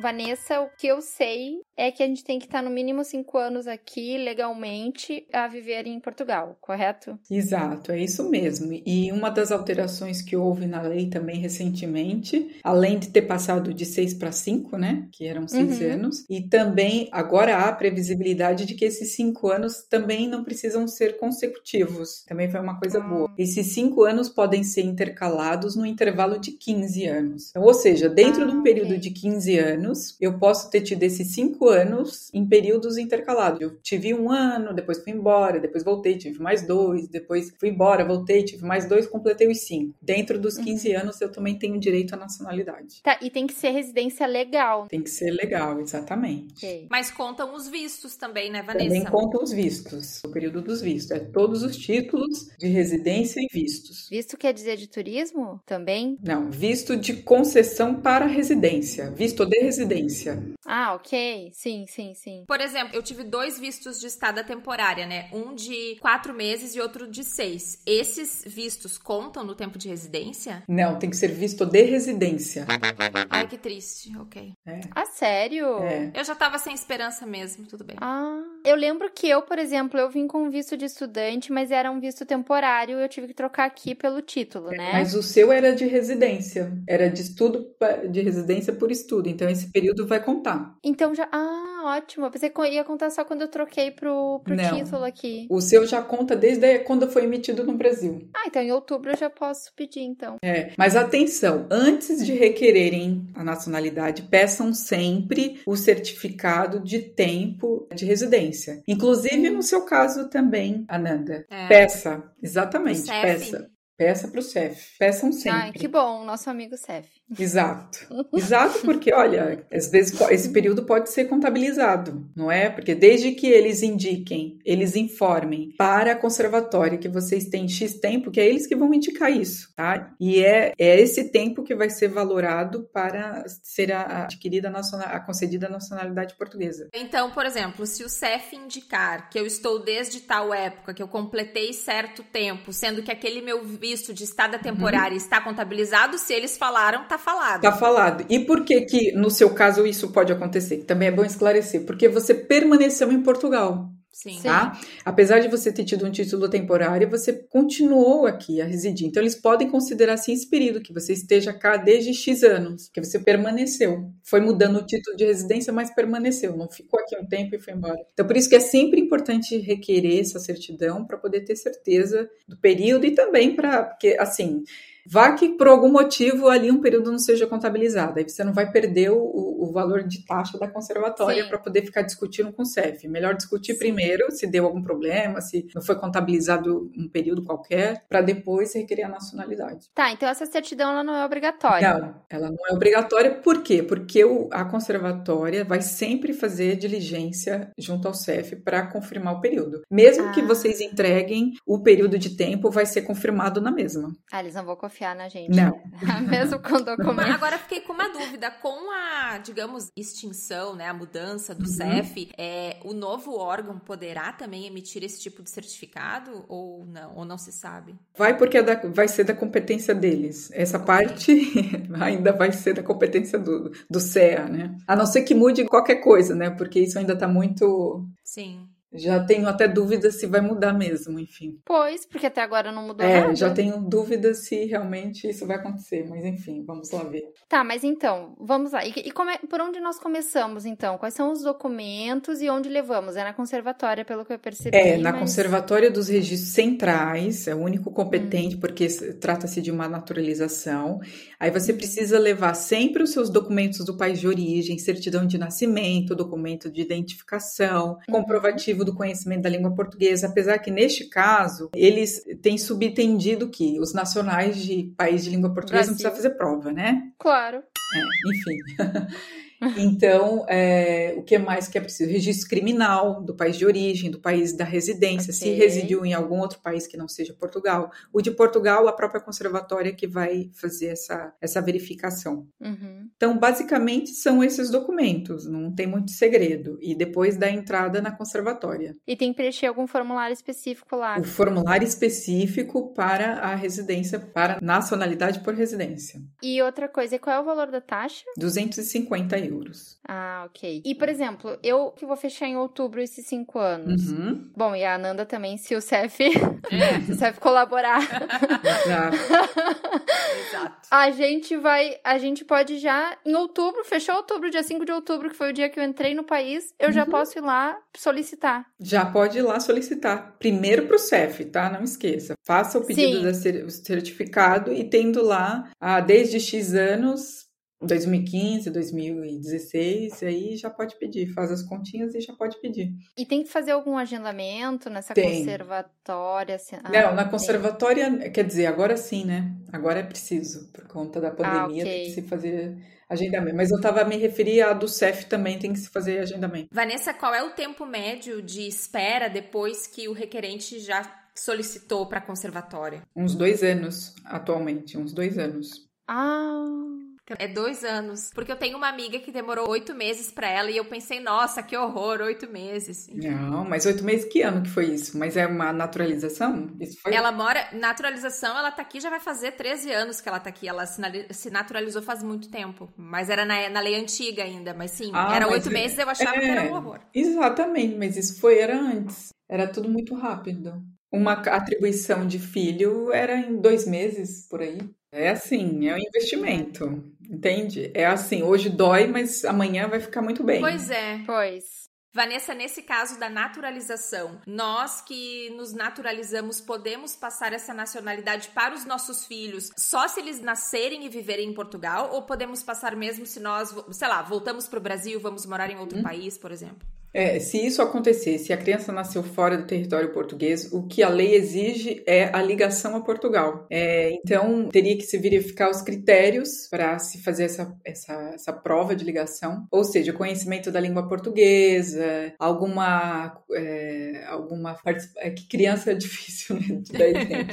Vanessa, o que eu sei é que a gente tem que estar no mínimo cinco anos aqui legalmente a viver em Portugal, correto? Exato, é isso mesmo. E uma das alterações que houve na lei também recentemente, além de ter passado de seis para cinco, né, que eram seis Uhum. anos, e também agora há a previsibilidade de que esses cinco anos também não precisam ser consecutivos. Também foi uma coisa Ah. boa. Esses cinco anos podem ser intercalados no intervalo de 15 anos. Então, ou seja, dentro Ah, de um período ok. de 15 anos, eu posso ter tido esses cinco cinco anos em períodos intercalados. Eu tive um ano, depois fui embora, depois voltei, tive mais dois, depois fui embora, voltei, tive mais dois, completei os cinco. Dentro dos 15 uhum. anos, eu também tenho direito à nacionalidade. Tá, e tem que ser residência legal. Tem que ser legal, exatamente. Okay. Mas contam os vistos também, né, Vanessa? Também contam os vistos, o período dos vistos. É todos os títulos de residência e vistos. Visto quer dizer de turismo também? Não, visto de concessão para residência. Visto de residência. Ah, ok. Sim, sim, sim. Por exemplo, eu tive dois vistos de estada temporária, né? Um de quatro meses e outro de seis. Esses vistos contam no tempo de residência? Não, tem que ser visto de residência. Ai, que triste. Ok. É. Ah, sério? É. Eu já tava sem esperança mesmo, tudo bem. Ah, eu lembro que eu, por exemplo, eu vim com visto de estudante, mas era um visto temporário, eu tive que trocar aqui pelo título, né? Mas o seu era de residência, era de estudo de residência por estudo, então esse período vai contar. Então já, ah, ótimo. Eu pensei que ia contar só quando eu troquei pro, pro título aqui. O seu já conta desde quando foi emitido no Brasil. Ah, então em outubro eu já posso pedir, então. É, mas atenção, antes de requererem a nacionalidade, peçam sempre o certificado de tempo de residência. Inclusive no seu caso também, Ananda. É. Peça, exatamente, peça. Peça para o CEF. Peçam sempre. Ai, que bom, nosso amigo CEF. Exato. [laughs] Exato, porque, olha, às vezes esse período pode ser contabilizado, não é? Porque desde que eles indiquem, eles informem para a conservatória que vocês têm X tempo, que é eles que vão indicar isso, tá? E é, é esse tempo que vai ser valorado para ser a, adquirida a, a concedida a nacionalidade portuguesa. Então, por exemplo, se o CEF indicar que eu estou desde tal época, que eu completei certo tempo, sendo que aquele meu visto de estada temporária uhum. está contabilizado, se eles falaram, tá falado. Tá falado. E por que que, no seu caso, isso pode acontecer? Também é bom esclarecer. Porque você permaneceu em Portugal. Sim. Tá? Apesar de você ter tido um título temporário, você continuou aqui a residir. Então, eles podem considerar assim esse que você esteja cá desde X anos, que você permaneceu. Foi mudando o título de residência, mas permaneceu. Não ficou aqui um tempo e foi embora. Então, por isso que é sempre importante requerer essa certidão para poder ter certeza do período e também para. Porque, assim Vá que por algum motivo ali um período não seja contabilizado, aí você não vai perder o, o valor de taxa da conservatória para poder ficar discutindo com o CEF. Melhor discutir Sim. primeiro se deu algum problema, se não foi contabilizado um período qualquer, para depois requerer a nacionalidade. Tá, então essa certidão ela não é obrigatória. Não, ela não é obrigatória. Por quê? Porque o, a conservatória vai sempre fazer diligência junto ao CEF para confirmar o período. Mesmo ah. que vocês entreguem, o período de tempo vai ser confirmado na mesma. Ah, eles não vão confirmar confiar na gente. Não. [laughs] Mesmo com documento. Agora fiquei com uma dúvida. Com a, digamos, extinção, né, a mudança do uhum. CEF, é, o novo órgão poderá também emitir esse tipo de certificado ou não? Ou não se sabe? Vai porque é da, vai ser da competência deles. Essa parte [laughs] ainda vai ser da competência do, do CEA, né? A não ser que mude qualquer coisa, né? Porque isso ainda está muito... Sim. Já tenho até dúvidas se vai mudar mesmo, enfim. Pois, porque até agora não mudou é, nada. já tenho dúvidas se realmente isso vai acontecer, mas enfim, vamos lá ver. Tá, mas então, vamos lá. E, e come, por onde nós começamos, então? Quais são os documentos e onde levamos? É na conservatória, pelo que eu percebi. É, na mas... conservatória dos registros centrais, é o único competente, hum. porque trata-se de uma naturalização. Aí você uhum. precisa levar sempre os seus documentos do país de origem, certidão de nascimento, documento de identificação, uhum. comprovativo do conhecimento da língua portuguesa, apesar que neste caso eles têm subentendido que os nacionais de país de língua portuguesa Brasil. não precisam fazer prova, né? Claro. É, enfim. [laughs] [laughs] Então, é, o que mais que é preciso? Registro criminal do país de origem, do país da residência, okay. se residiu em algum outro país que não seja Portugal. O de Portugal, a própria conservatória que vai fazer essa, essa verificação. Uhum. Então, basicamente, são esses documentos, não tem muito segredo. E depois da entrada na conservatória. E tem que preencher algum formulário específico lá? O formulário específico para a residência, para nacionalidade por residência. E outra coisa, qual é o valor da taxa? 250 euros. Ah, ok. E, por exemplo, eu que vou fechar em outubro esses cinco anos. Uhum. Bom, e a Ananda também, se o CEF, [laughs] se o CEF colaborar. Exato. Exato. [laughs] A gente vai, a gente pode já, em outubro, fechou outubro, dia 5 de outubro, que foi o dia que eu entrei no país, eu uhum. já posso ir lá solicitar. Já pode ir lá solicitar. Primeiro pro CEF, tá? Não esqueça. Faça o pedido do certificado e tendo lá, ah, desde X anos, 2015, 2016, aí já pode pedir, faz as continhas e já pode pedir. E tem que fazer algum agendamento nessa Tem. conservatória? assim? Ah, Não, na tem. conservatória, quer dizer, agora sim, né? Agora é preciso, por conta da pandemia, tem ok. que se fazer agendamento. Mas eu estava a me referir à do CEF também, tem que se fazer agendamento. Vanessa, qual é o tempo médio de espera depois que o requerente já solicitou para conservatória? Uns dois anos, atualmente, uns dois anos. Ah, É dois anos. Porque eu tenho uma amiga que demorou oito meses para ela e eu pensei, nossa, que horror, oito meses. Não, mas oito meses, que ano que foi isso? Mas é uma naturalização? Isso foi? Ela mora, naturalização, ela tá aqui já vai fazer 13 anos que ela tá aqui. Ela se naturalizou faz muito tempo. Mas era na, na lei antiga ainda. Mas sim, Ah, era oito é- meses, eu achava que era um é, horror. Exatamente, mas isso foi, era antes. Era tudo muito rápido. Uma atribuição de filho era em dois meses, por aí. É assim, é um investimento, entende? É assim, hoje dói, mas amanhã vai ficar muito bem. Pois é. pois. Vanessa, nesse caso da naturalização, nós que nos naturalizamos podemos passar essa nacionalidade para os nossos filhos só se eles nascerem e viverem em Portugal? Ou podemos passar mesmo se nós, sei lá, voltamos para o Brasil, vamos morar em outro país, por exemplo? É, se isso acontecer, se a criança nasceu fora do território português, o que a lei exige é a ligação a Portugal. É, então, teria que se verificar os critérios para se fazer essa, essa, essa prova de ligação, ou seja, conhecimento da língua portuguesa, alguma. É, alguma particip- é que criança é difícil, né? De dar exemplo.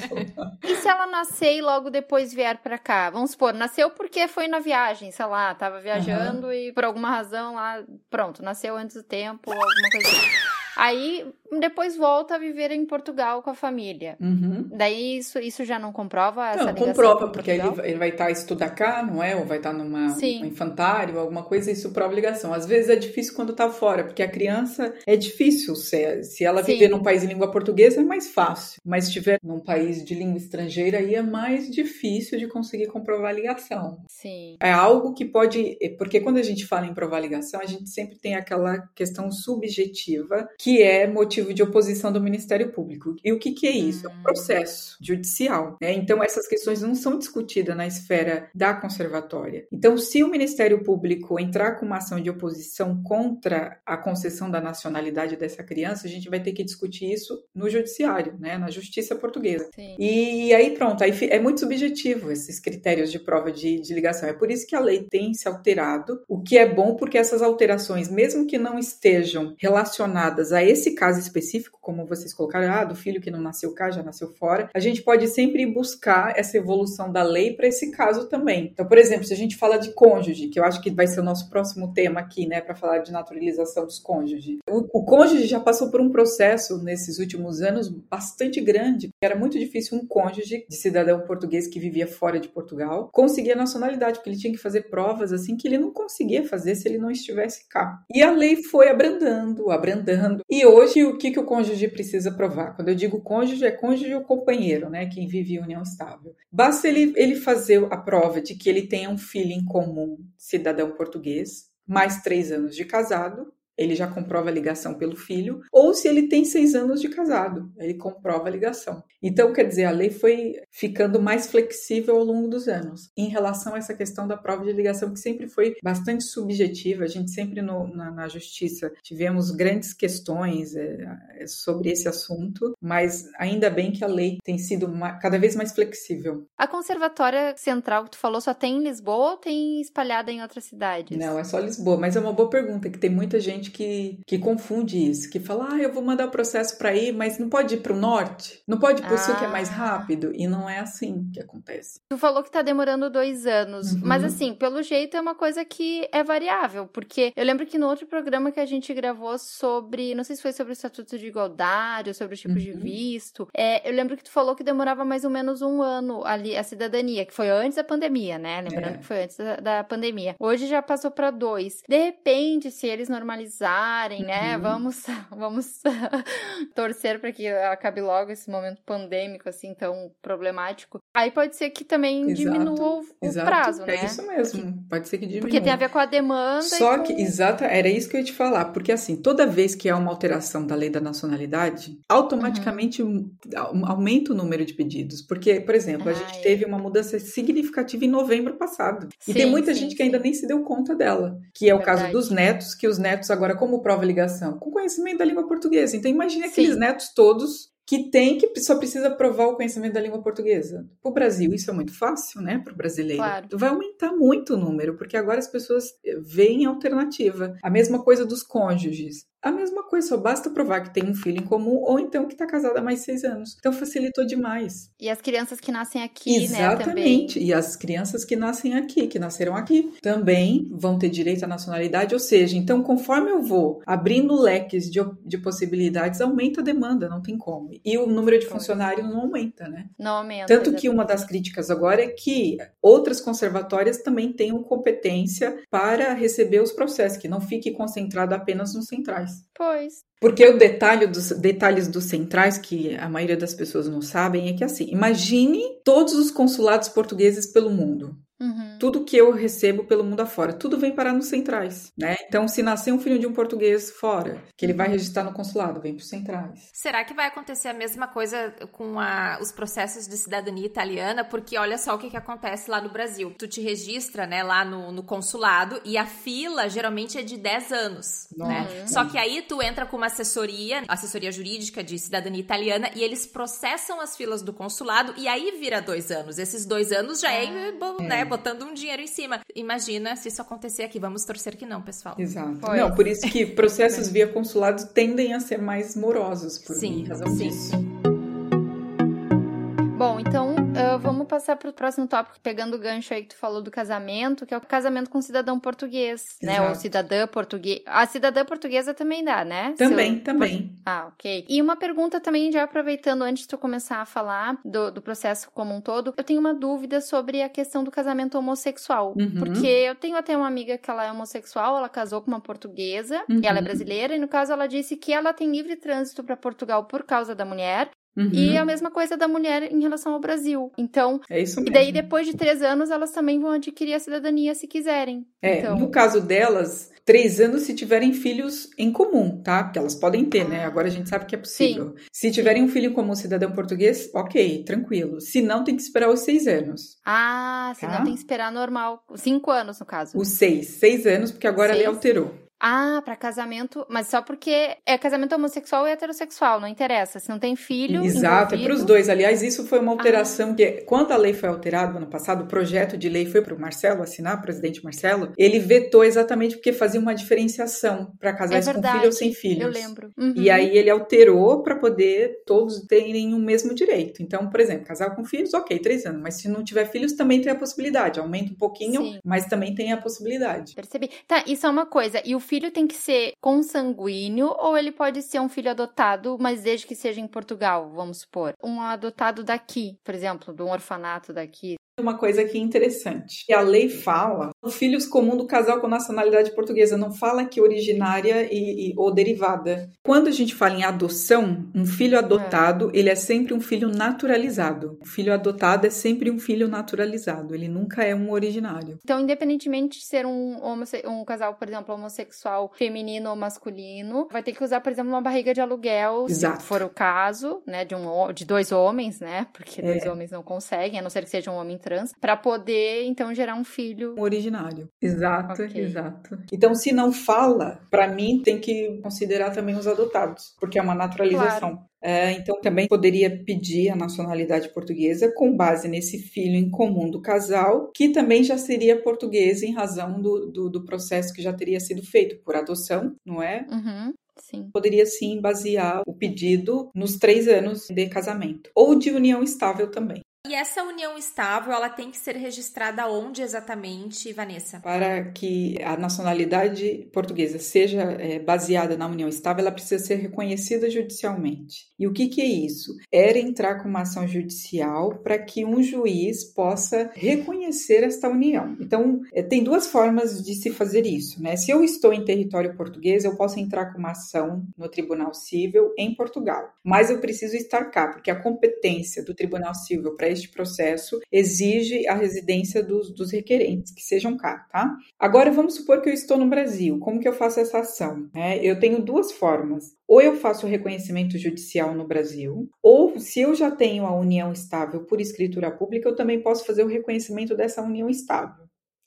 [laughs] E se ela nascer e logo depois vier pra cá? Vamos supor, nasceu porque foi na viagem, sei lá, tava viajando e por alguma razão lá, pronto, nasceu antes do tempo, alguma coisa assim. Aí depois volta a viver em Portugal com a família. Uhum. Daí isso, isso já não comprova essa Não, comprova, com porque ele, ele vai estar a estudar cá, não é? Ou vai estar numa Sim. um infantário, alguma coisa, isso prova ligação. Às vezes é difícil quando tá fora, porque a criança é difícil. Se, se ela Sim. viver num país de língua portuguesa, é mais fácil. Mas se estiver num país de língua estrangeira, aí é mais difícil de conseguir comprovar a ligação. Sim. É algo que pode. Porque quando a gente fala em provar ligação, a gente sempre tem aquela questão subjetiva, que é de oposição do Ministério Público. E o que, que é isso? É um processo judicial. Né? Então, essas questões não são discutidas na esfera da conservatória. Então, se o Ministério Público entrar com uma ação de oposição contra a concessão da nacionalidade dessa criança, a gente vai ter que discutir isso no judiciário, né? na justiça portuguesa. Sim. E aí pronto, aí é muito subjetivo esses critérios de prova de, de ligação. É por isso que a lei tem se alterado, o que é bom porque essas alterações, mesmo que não estejam relacionadas a esse caso específico, como vocês colocaram, ah, do filho que não nasceu cá, já nasceu fora, a gente pode sempre buscar essa evolução da lei para esse caso também. Então, por exemplo, se a gente fala de cônjuge, que eu acho que vai ser o nosso próximo tema aqui, né, para falar de naturalização dos cônjuges. O, o cônjuge já passou por um processo nesses últimos anos bastante grande, era muito difícil um cônjuge de cidadão português que vivia fora de Portugal conseguir a nacionalidade, porque ele tinha que fazer provas assim que ele não conseguia fazer se ele não estivesse cá. E a lei foi abrandando, abrandando. E hoje o que, que o cônjuge precisa provar? Quando eu digo cônjuge, é cônjuge ou companheiro, né? Quem vive em união estável. Basta ele, ele fazer a prova de que ele tenha um filho em comum, cidadão português, mais três anos de casado, ele já comprova a ligação pelo filho, ou se ele tem seis anos de casado, ele comprova a ligação. Então, quer dizer, a lei foi ficando mais flexível ao longo dos anos em relação a essa questão da prova de ligação, que sempre foi bastante subjetiva. A gente sempre no- na, na justiça tivemos grandes questões é, sobre esse assunto, mas ainda bem que a lei tem sido cada vez mais flexível. A conservatória central que tu falou só tem em Lisboa ou tem espalhada em outras cidades? Não, é só Lisboa, mas é uma boa pergunta, que tem muita gente que, que confunde isso, que fala, ah, eu vou mandar o processo para ir, mas não pode ir para o norte? Não pode ir para o sul, que é mais Ah. rápido? E não é assim que acontece. Tu falou que tá demorando dois anos, Uhum. mas assim, pelo jeito é uma coisa que é variável, porque eu lembro que no outro programa que a gente gravou sobre, não sei se foi sobre o Estatuto de Igualdade ou sobre o tipo de Uhum. visto, é, eu lembro que tu falou que demorava mais ou menos um ano ali a cidadania, que foi antes da pandemia, né? Lembrando É. que foi antes da, da pandemia. Hoje já passou pra dois. De repente, se eles agilizarem, né? Uhum. Vamos, [laughs] vamos [laughs] torcer para que acabe logo esse momento pandêmico, assim, tão problemático. Aí pode ser que também Exato. diminua o, Exato. prazo, é né? É isso mesmo. Pode ser que diminua. Porque tem a ver com a demanda. Só com... que, exato, era isso que eu ia te falar. Porque, assim, toda vez que há uma alteração da lei da nacionalidade, automaticamente uhum. aumenta o número de pedidos. Porque, por exemplo, a gente teve uma mudança significativa em novembro passado. Sim, e tem muita sim, gente que ainda nem se deu conta dela. Que é o Verdade. caso dos netos, que os netos agora, como prova ligação? Com conhecimento da língua portuguesa. Então, imagine aqueles netos todos que tem que só precisa provar o conhecimento da língua portuguesa. Para o Brasil, isso é muito fácil, né? Para o brasileiro. Claro. Vai aumentar muito o número, porque agora as pessoas veem alternativa. A mesma coisa dos cônjuges a mesma coisa, só basta provar que tem um filho em comum ou então que está casada há mais seis anos. Então facilitou demais. E as crianças que nascem aqui, Exatamente. né? E as crianças que nascem aqui, que nasceram aqui, também vão ter direito à nacionalidade. Ou seja, então conforme eu vou abrindo leques de, de possibilidades, aumenta a demanda, não tem como. E o número de funcionários não aumenta, né? Não aumenta. Tanto exatamente. que uma das críticas agora é que outras conservatórias também tenham competência para receber os processos, que não fique concentrado apenas nos centrais. Pois. Porque o detalhe dos detalhes dos centrais, que a maioria das pessoas não sabem, é que assim, imagine todos os consulados portugueses pelo mundo. Uhum. Tudo que eu recebo pelo mundo afora, tudo vem parar nos centrais, né? Então, se nascer um filho de um português fora, que ele vai registrar no consulado, vem para os centrais. Será que vai acontecer a mesma coisa com a, os processos de cidadania italiana? Porque olha só o que, que acontece lá no Brasil. Tu te registra, né, lá no, no consulado e a fila geralmente é de 10 anos, né? Só que aí tu entra com uma assessoria, assessoria jurídica de cidadania italiana, e eles processam as filas do consulado e aí vira dois anos. Esses dois anos já é, ah, né, botando um dinheiro em cima. Imagina se isso acontecer aqui. Vamos torcer que não, pessoal. Exato. Pois. Não, por isso que [laughs] processos via consulado tendem a ser mais morosos por sim, razão sim. disso. Bom, então vamos passar para o próximo tópico, pegando o gancho aí que tu falou do casamento, que é o casamento com cidadão português, Exato. né? Ou cidadã português. A cidadã portuguesa também dá, né? Também, também. Ah, ok. E uma pergunta também, já aproveitando antes de tu começar a falar do, do processo como um todo, eu tenho uma dúvida sobre a questão do casamento homossexual. Uhum. Porque eu tenho até uma amiga que ela é homossexual, ela casou com uma portuguesa, uhum. e ela é brasileira, e no caso ela disse que ela tem livre trânsito para Portugal por causa da mulher, Uhum. E a mesma coisa da mulher em relação ao Brasil. Então, é isso mesmo. e daí depois de três anos elas também vão adquirir a cidadania se quiserem. É, então... no caso delas, três anos se tiverem filhos em comum, tá? Porque elas podem ter, né? Agora a gente sabe que é possível. Sim. Se tiverem um filho em comum cidadão português, ok, tranquilo. Se não, tem que esperar os seis anos. Ah, se tá? não tem que esperar normal. Cinco anos, no caso. Os seis. Seis anos, porque agora seis. a lei alterou. Ah, para casamento, mas só porque é casamento homossexual e heterossexual, não interessa. Se não tem filho. Exato, envolvido... é para os dois. Aliás, isso foi uma alteração ah. que, quando a lei foi alterada ano passado, o projeto de lei foi para o Marcelo assinar, o presidente Marcelo, ele vetou exatamente porque fazia uma diferenciação para casais é com filho ou sem filhos. Eu lembro. Uhum. E aí ele alterou para poder todos terem o mesmo direito. Então, por exemplo, casal com filhos, ok, três anos, mas se não tiver filhos, também tem a possibilidade. Aumenta um pouquinho, Sim. mas também tem a possibilidade. Percebi. Tá, isso é uma coisa. E o filho tem que ser consanguíneo ou ele pode ser um filho adotado, mas desde que seja em Portugal, vamos supor. Um adotado daqui, por exemplo, de um orfanato daqui uma coisa aqui interessante. A lei fala filhos comum do casal com nacionalidade portuguesa, não fala que originária e, e, ou derivada. Quando a gente fala em adoção, um filho adotado, é. ele é sempre um filho naturalizado. O filho adotado é sempre um filho naturalizado, ele nunca é um originário. Então, independentemente de ser um, um casal, por exemplo, homossexual feminino ou masculino, vai ter que usar, por exemplo, uma barriga de aluguel, Exato. se for o caso, né, de, um, de dois homens, né, porque é. dois homens não conseguem, a não ser que seja um homem trans, para poder então gerar um filho originário. Exato, okay. exato. Então, se não fala, para mim tem que considerar também os adotados, porque é uma naturalização. Claro. É, então, também poderia pedir a nacionalidade portuguesa com base nesse filho em comum do casal, que também já seria português em razão do, do, do processo que já teria sido feito por adoção, não é? Uhum. Sim. Poderia sim basear o pedido nos três anos de casamento ou de união estável também. E essa união estável, ela tem que ser registrada onde exatamente, Vanessa? Para que a nacionalidade portuguesa seja é, baseada na união estável, ela precisa ser reconhecida judicialmente. E o que, que é isso? Era entrar com uma ação judicial para que um juiz possa reconhecer esta união. Então, é, tem duas formas de se fazer isso, né? Se eu estou em território português, eu posso entrar com uma ação no Tribunal Civil em Portugal, mas eu preciso estar cá, porque a competência do Tribunal Civil para este processo exige a residência dos, dos requerentes, que sejam cá, tá? Agora vamos supor que eu estou no Brasil. Como que eu faço essa ação? É, eu tenho duas formas. Ou eu faço reconhecimento judicial no Brasil, ou se eu já tenho a união estável por escritura pública, eu também posso fazer o reconhecimento dessa união estável.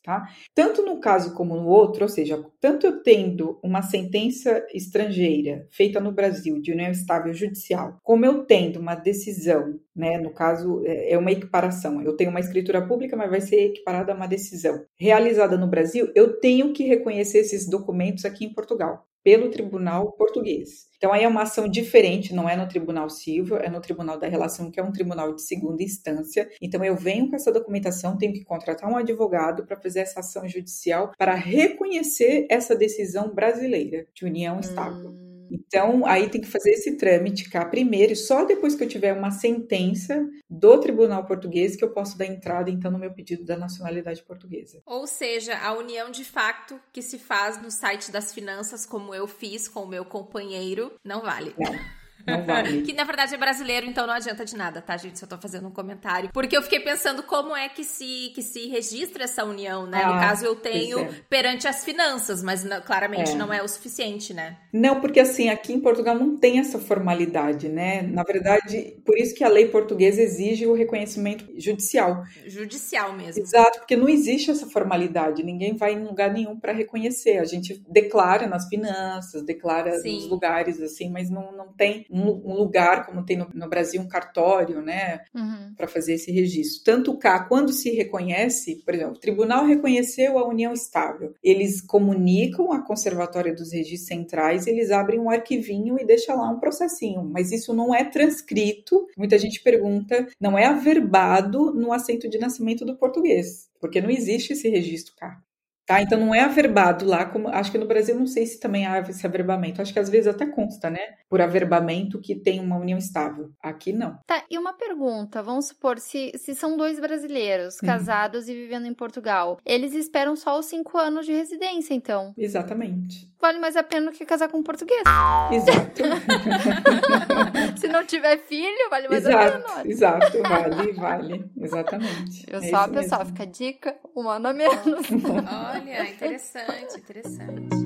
Tá? Tanto no caso como no outro, ou seja, tanto eu tendo uma sentença estrangeira feita no Brasil de união estável judicial, como eu tendo uma decisão, né, no caso é, é uma equiparação, eu tenho uma escritura pública, mas vai ser equiparada a uma decisão. Realizada no Brasil, eu tenho que reconhecer esses documentos aqui em Portugal pelo tribunal português. Então, aí é uma ação diferente, não é no Tribunal Civil, é no Tribunal da Relação, que é um tribunal de segunda instância. Então, eu venho com essa documentação, tenho que contratar um advogado para fazer essa ação judicial para reconhecer essa decisão brasileira de união estável. Hum. Então, aí tem que fazer esse trâmite cá primeiro, e só depois que eu tiver uma sentença do Tribunal Português que eu posso dar entrada, então, no meu pedido da nacionalidade portuguesa. Ou seja, a união de facto que se faz no site das finanças, como eu fiz com o meu companheiro, não vale. Não. Não vale. [laughs] que na verdade é brasileiro, então não adianta de nada, tá, gente? Só tô fazendo um comentário. Porque eu fiquei pensando como é que se, que se registra essa união, né? Ah, no caso, eu tenho é. perante as finanças, mas não, claramente é. não é o suficiente, né? Não, porque assim, aqui em Portugal não tem essa formalidade, né? Na verdade, por isso que a lei portuguesa exige o reconhecimento judicial. Judicial mesmo. Exato, porque não existe essa formalidade. Ninguém vai em lugar nenhum para reconhecer. A gente declara nas finanças, declara Sim. nos lugares, assim, mas não, não tem um, lugar, como tem no, no, Brasil, um cartório, né, uhum. para fazer esse registro. Tanto cá, quando se reconhece, por exemplo, o tribunal reconheceu a união estável, eles comunicam a Conservatória dos Registros Centrais, eles abrem um arquivinho e deixam lá um processinho, mas isso não é transcrito. Muita gente pergunta, não é averbado no assento de nascimento do português, porque não existe esse registro cá. Tá? Então não é averbado lá, como acho que no Brasil não sei se também há esse averbamento. Acho que às vezes até consta, né? Por averbamento que tem uma união estável. Aqui não. Tá, e uma pergunta: vamos supor, se, se são dois brasileiros uhum. casados uhum. e vivendo em Portugal, eles esperam só os cinco anos de residência, então. Exatamente. Vale mais a pena do que casar com um português. Exato. [laughs] se não tiver filho, vale mais exato, a pena. Exato, vale, vale. Exatamente. Eu é só a pessoa, fica a dica, um ano a menos. Olha, interessante, interessante.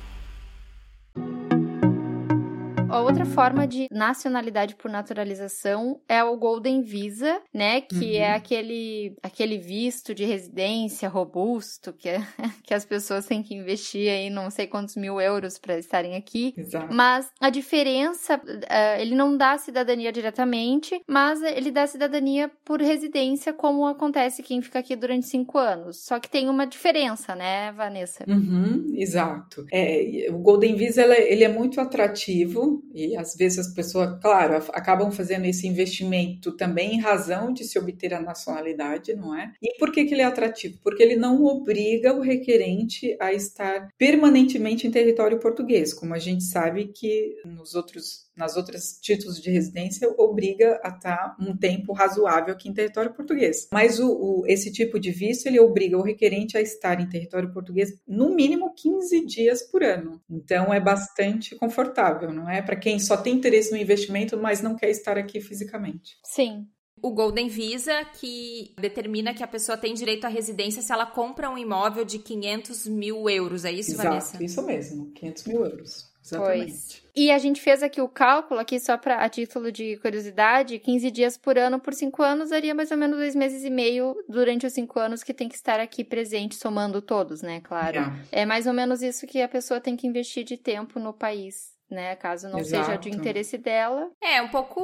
Outra forma de nacionalidade por naturalização é o Golden Visa, né? Que é uhum. é aquele, aquele visto de residência robusto que, é, [laughs] que as pessoas têm que investir aí não sei quantos mil euros para estarem aqui. Exato. Mas a diferença, uh, ele não dá cidadania diretamente, mas ele dá cidadania por residência, como acontece quem fica aqui durante cinco anos. Só que tem uma diferença, né, Vanessa? Uhum, exato. É, o Golden Visa ele é muito atrativo e às vezes as pessoas, claro, acabam fazendo esse investimento também em razão de se obter a nacionalidade, não é? E por que, que ele é atrativo? Porque ele não obriga o requerente a estar permanentemente em território português, como a gente sabe que nos outros nas outras títulos de residência obriga a estar um tempo razoável aqui em território português. Mas o, o, esse tipo de visto ele obriga o requerente a estar em território português no mínimo 15 dias por ano. Então é bastante confortável, não é? Para quem só tem interesse no investimento, mas não quer estar aqui fisicamente. Sim o Golden Visa, que determina que a pessoa tem direito à residência se ela compra um imóvel de 500 mil euros. É isso, Exato, Vanessa? Isso mesmo, 500 mil euros. Exatamente. Pois. E a gente fez aqui o cálculo, aqui só para a título de curiosidade, 15 dias por ano por 5 anos daria mais ou menos dois meses e meio durante os 5 anos que tem que estar aqui presente, somando todos, né? Claro. É. é mais ou menos isso que a pessoa tem que investir de tempo no país né? Caso não Exato. seja de interesse dela. É um pouco,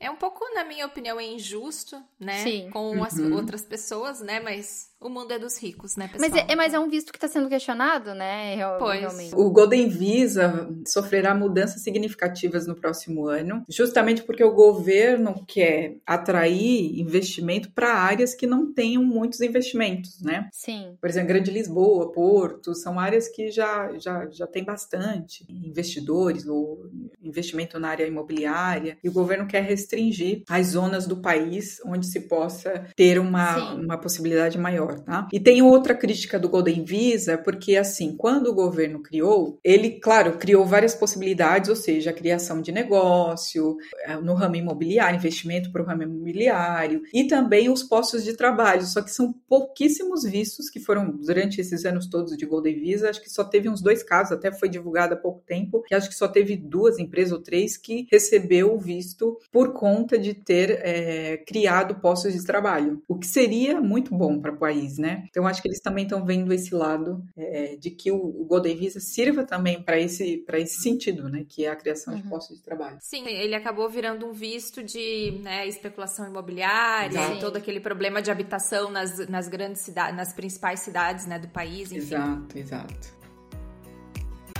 é um pouco, na minha opinião, é injusto, né? Sim. Com uhum. as outras pessoas, né? Mas o mundo é dos ricos, né, pessoal? Mas é, mas é um visto que está sendo questionado, né? Pois. Realmente. O Golden Visa sofrerá mudanças significativas no próximo ano, justamente porque o governo quer atrair investimento para áreas que não tenham muitos investimentos, né? Sim. Por exemplo, Grande Lisboa, Porto, são áreas que já, já, já tem bastante investidores ou investimento na área imobiliária, e o governo quer restringir as zonas do país onde se possa ter uma, uma possibilidade maior tá? E tem outra crítica do Golden Visa, porque assim, quando o governo criou, ele, claro, criou várias possibilidades, ou seja, a criação de negócio, eh, no ramo imobiliário, investimento para o ramo imobiliário, e também os postos de trabalho, só que são pouquíssimos vistos que foram durante esses anos todos de Golden Visa, acho que só teve uns dois casos, até foi divulgado há pouco tempo, que acho que só teve duas empresas ou três que recebeu o visto por conta de ter é, criado postos de trabalho, o que seria muito bom para o país país, né? Então acho que eles também estão vendo esse lado é, de que o, o Golden Visa sirva também para esse para esse sentido, né? Que é a criação uhum. de postos de trabalho. Sim, ele acabou virando um visto de né, especulação imobiliária, e todo aquele problema de habitação nas, nas grandes cidades, nas principais cidades, né, do país. Enfim. Exato, exato.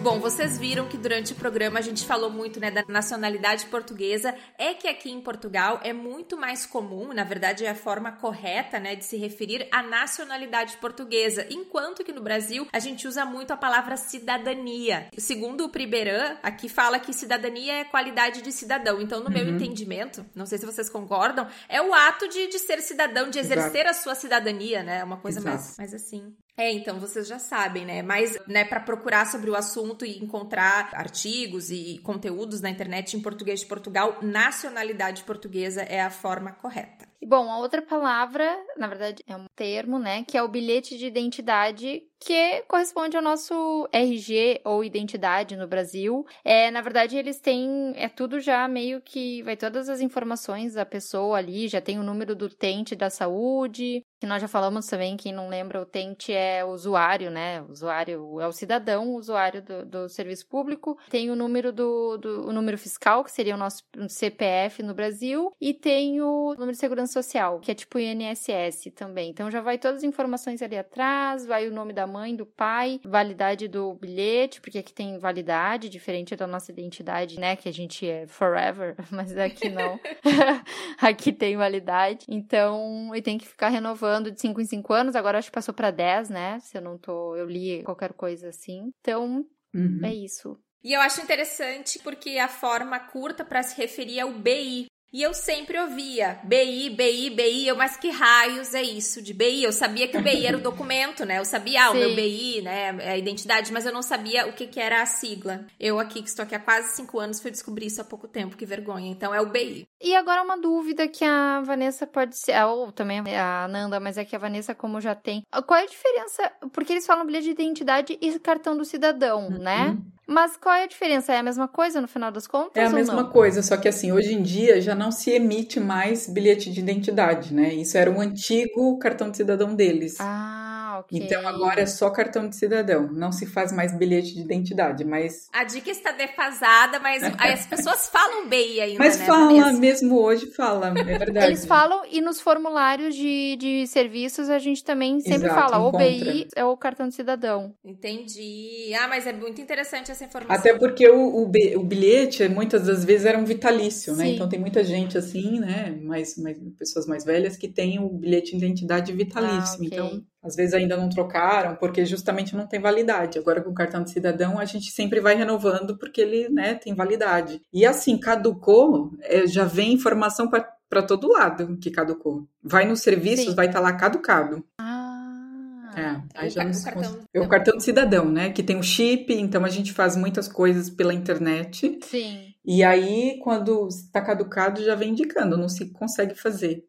Bom, vocês viram que durante o programa a gente falou muito né, da nacionalidade portuguesa. É que aqui em Portugal é muito mais comum, na verdade é a forma correta né, de se referir à nacionalidade portuguesa, enquanto que no Brasil a gente usa muito a palavra cidadania. Segundo o Priberan, aqui fala que cidadania é qualidade de cidadão. Então, no uhum. meu entendimento, não sei se vocês concordam, é o ato de, de ser cidadão, de exercer Exato. a sua cidadania, né? Uma coisa mais, mais assim. É, então vocês já sabem, né? Mas, né, para procurar sobre o assunto e encontrar artigos e conteúdos na internet em português de Portugal, nacionalidade portuguesa é a forma correta. Bom, a outra palavra, na verdade, é um termo, né, que é o bilhete de identidade que corresponde ao nosso RG ou identidade no Brasil. É, na verdade, eles têm é tudo já meio que vai todas as informações da pessoa ali, já tem o número do utente da saúde, que nós já falamos também, quem não lembra, o utente é o usuário, né? O usuário é o cidadão, o usuário do, do serviço público. Tem o número do, do o número fiscal, que seria o nosso CPF no Brasil, e tem o número de segurança social, que é tipo INSS também. Então já vai todas as informações ali atrás, vai o nome da mãe, do pai, validade do bilhete, porque aqui tem validade, diferente da nossa identidade, né? Que a gente é forever, [laughs] mas aqui não. [laughs] aqui tem validade. Então, e tem que ficar renovando de 5 em 5 anos. Agora acho que passou para 10, né? Se eu não tô. Eu li qualquer coisa assim. Então, uhum. é isso. E eu acho interessante porque a forma curta para se referir é o BI, e eu sempre ouvia BI, BI, BI, eu, mas que raios é isso de BI? Eu sabia que o BI era o documento, né? Eu sabia, ah, o meu BI, né, é a identidade, mas eu não sabia o que, que era a sigla. Eu aqui, que estou aqui há quase cinco anos, fui descobrir isso há pouco tempo, que vergonha. Então é o BI. E agora uma dúvida que a Vanessa pode ser, ou também a Nanda, mas é que a Vanessa, como já tem. Qual é a diferença? Porque eles falam bilhete de identidade e cartão do cidadão, uhum. né? Mas qual é a diferença? É a mesma coisa no final das contas? É a mesma não? coisa, só que assim, hoje em dia já não se emite mais bilhete de identidade, né? Isso era um antigo cartão de cidadão deles. Ah, Ok. Então agora é só cartão de cidadão, não se faz mais bilhete de identidade, mas A dica está defasada, mas [laughs] as pessoas falam BI ainda, mas né, fala, Vanessa? mesmo hoje fala, é [laughs] verdade. Eles falam e nos formulários de, de serviços a gente também sempre Exato, fala, o encontra. BI é o cartão de cidadão. Entendi. Ah, mas é muito interessante essa informação. Até porque o, o, o bilhete, muitas das vezes, era um vitalício, né? Sim. Então tem muita gente assim, né? Mais, mais, pessoas mais velhas que têm o bilhete de identidade vitalício. Ah, ok. Então, às vezes ainda não trocaram, porque justamente não tem validade. Agora, com o cartão de cidadão, a gente sempre vai renovando, porque ele né, tem validade. E assim, caducou, é, já vem informação para todo lado que caducou. Vai nos serviços, Sim. vai estar lá caducado. Ah, É, aí já se cartão- é o cartão de cidadão, né? Que tem o chip, então a gente faz muitas coisas pela internet. sim. E aí, quando está caducado, já vem indicando, não se consegue fazer.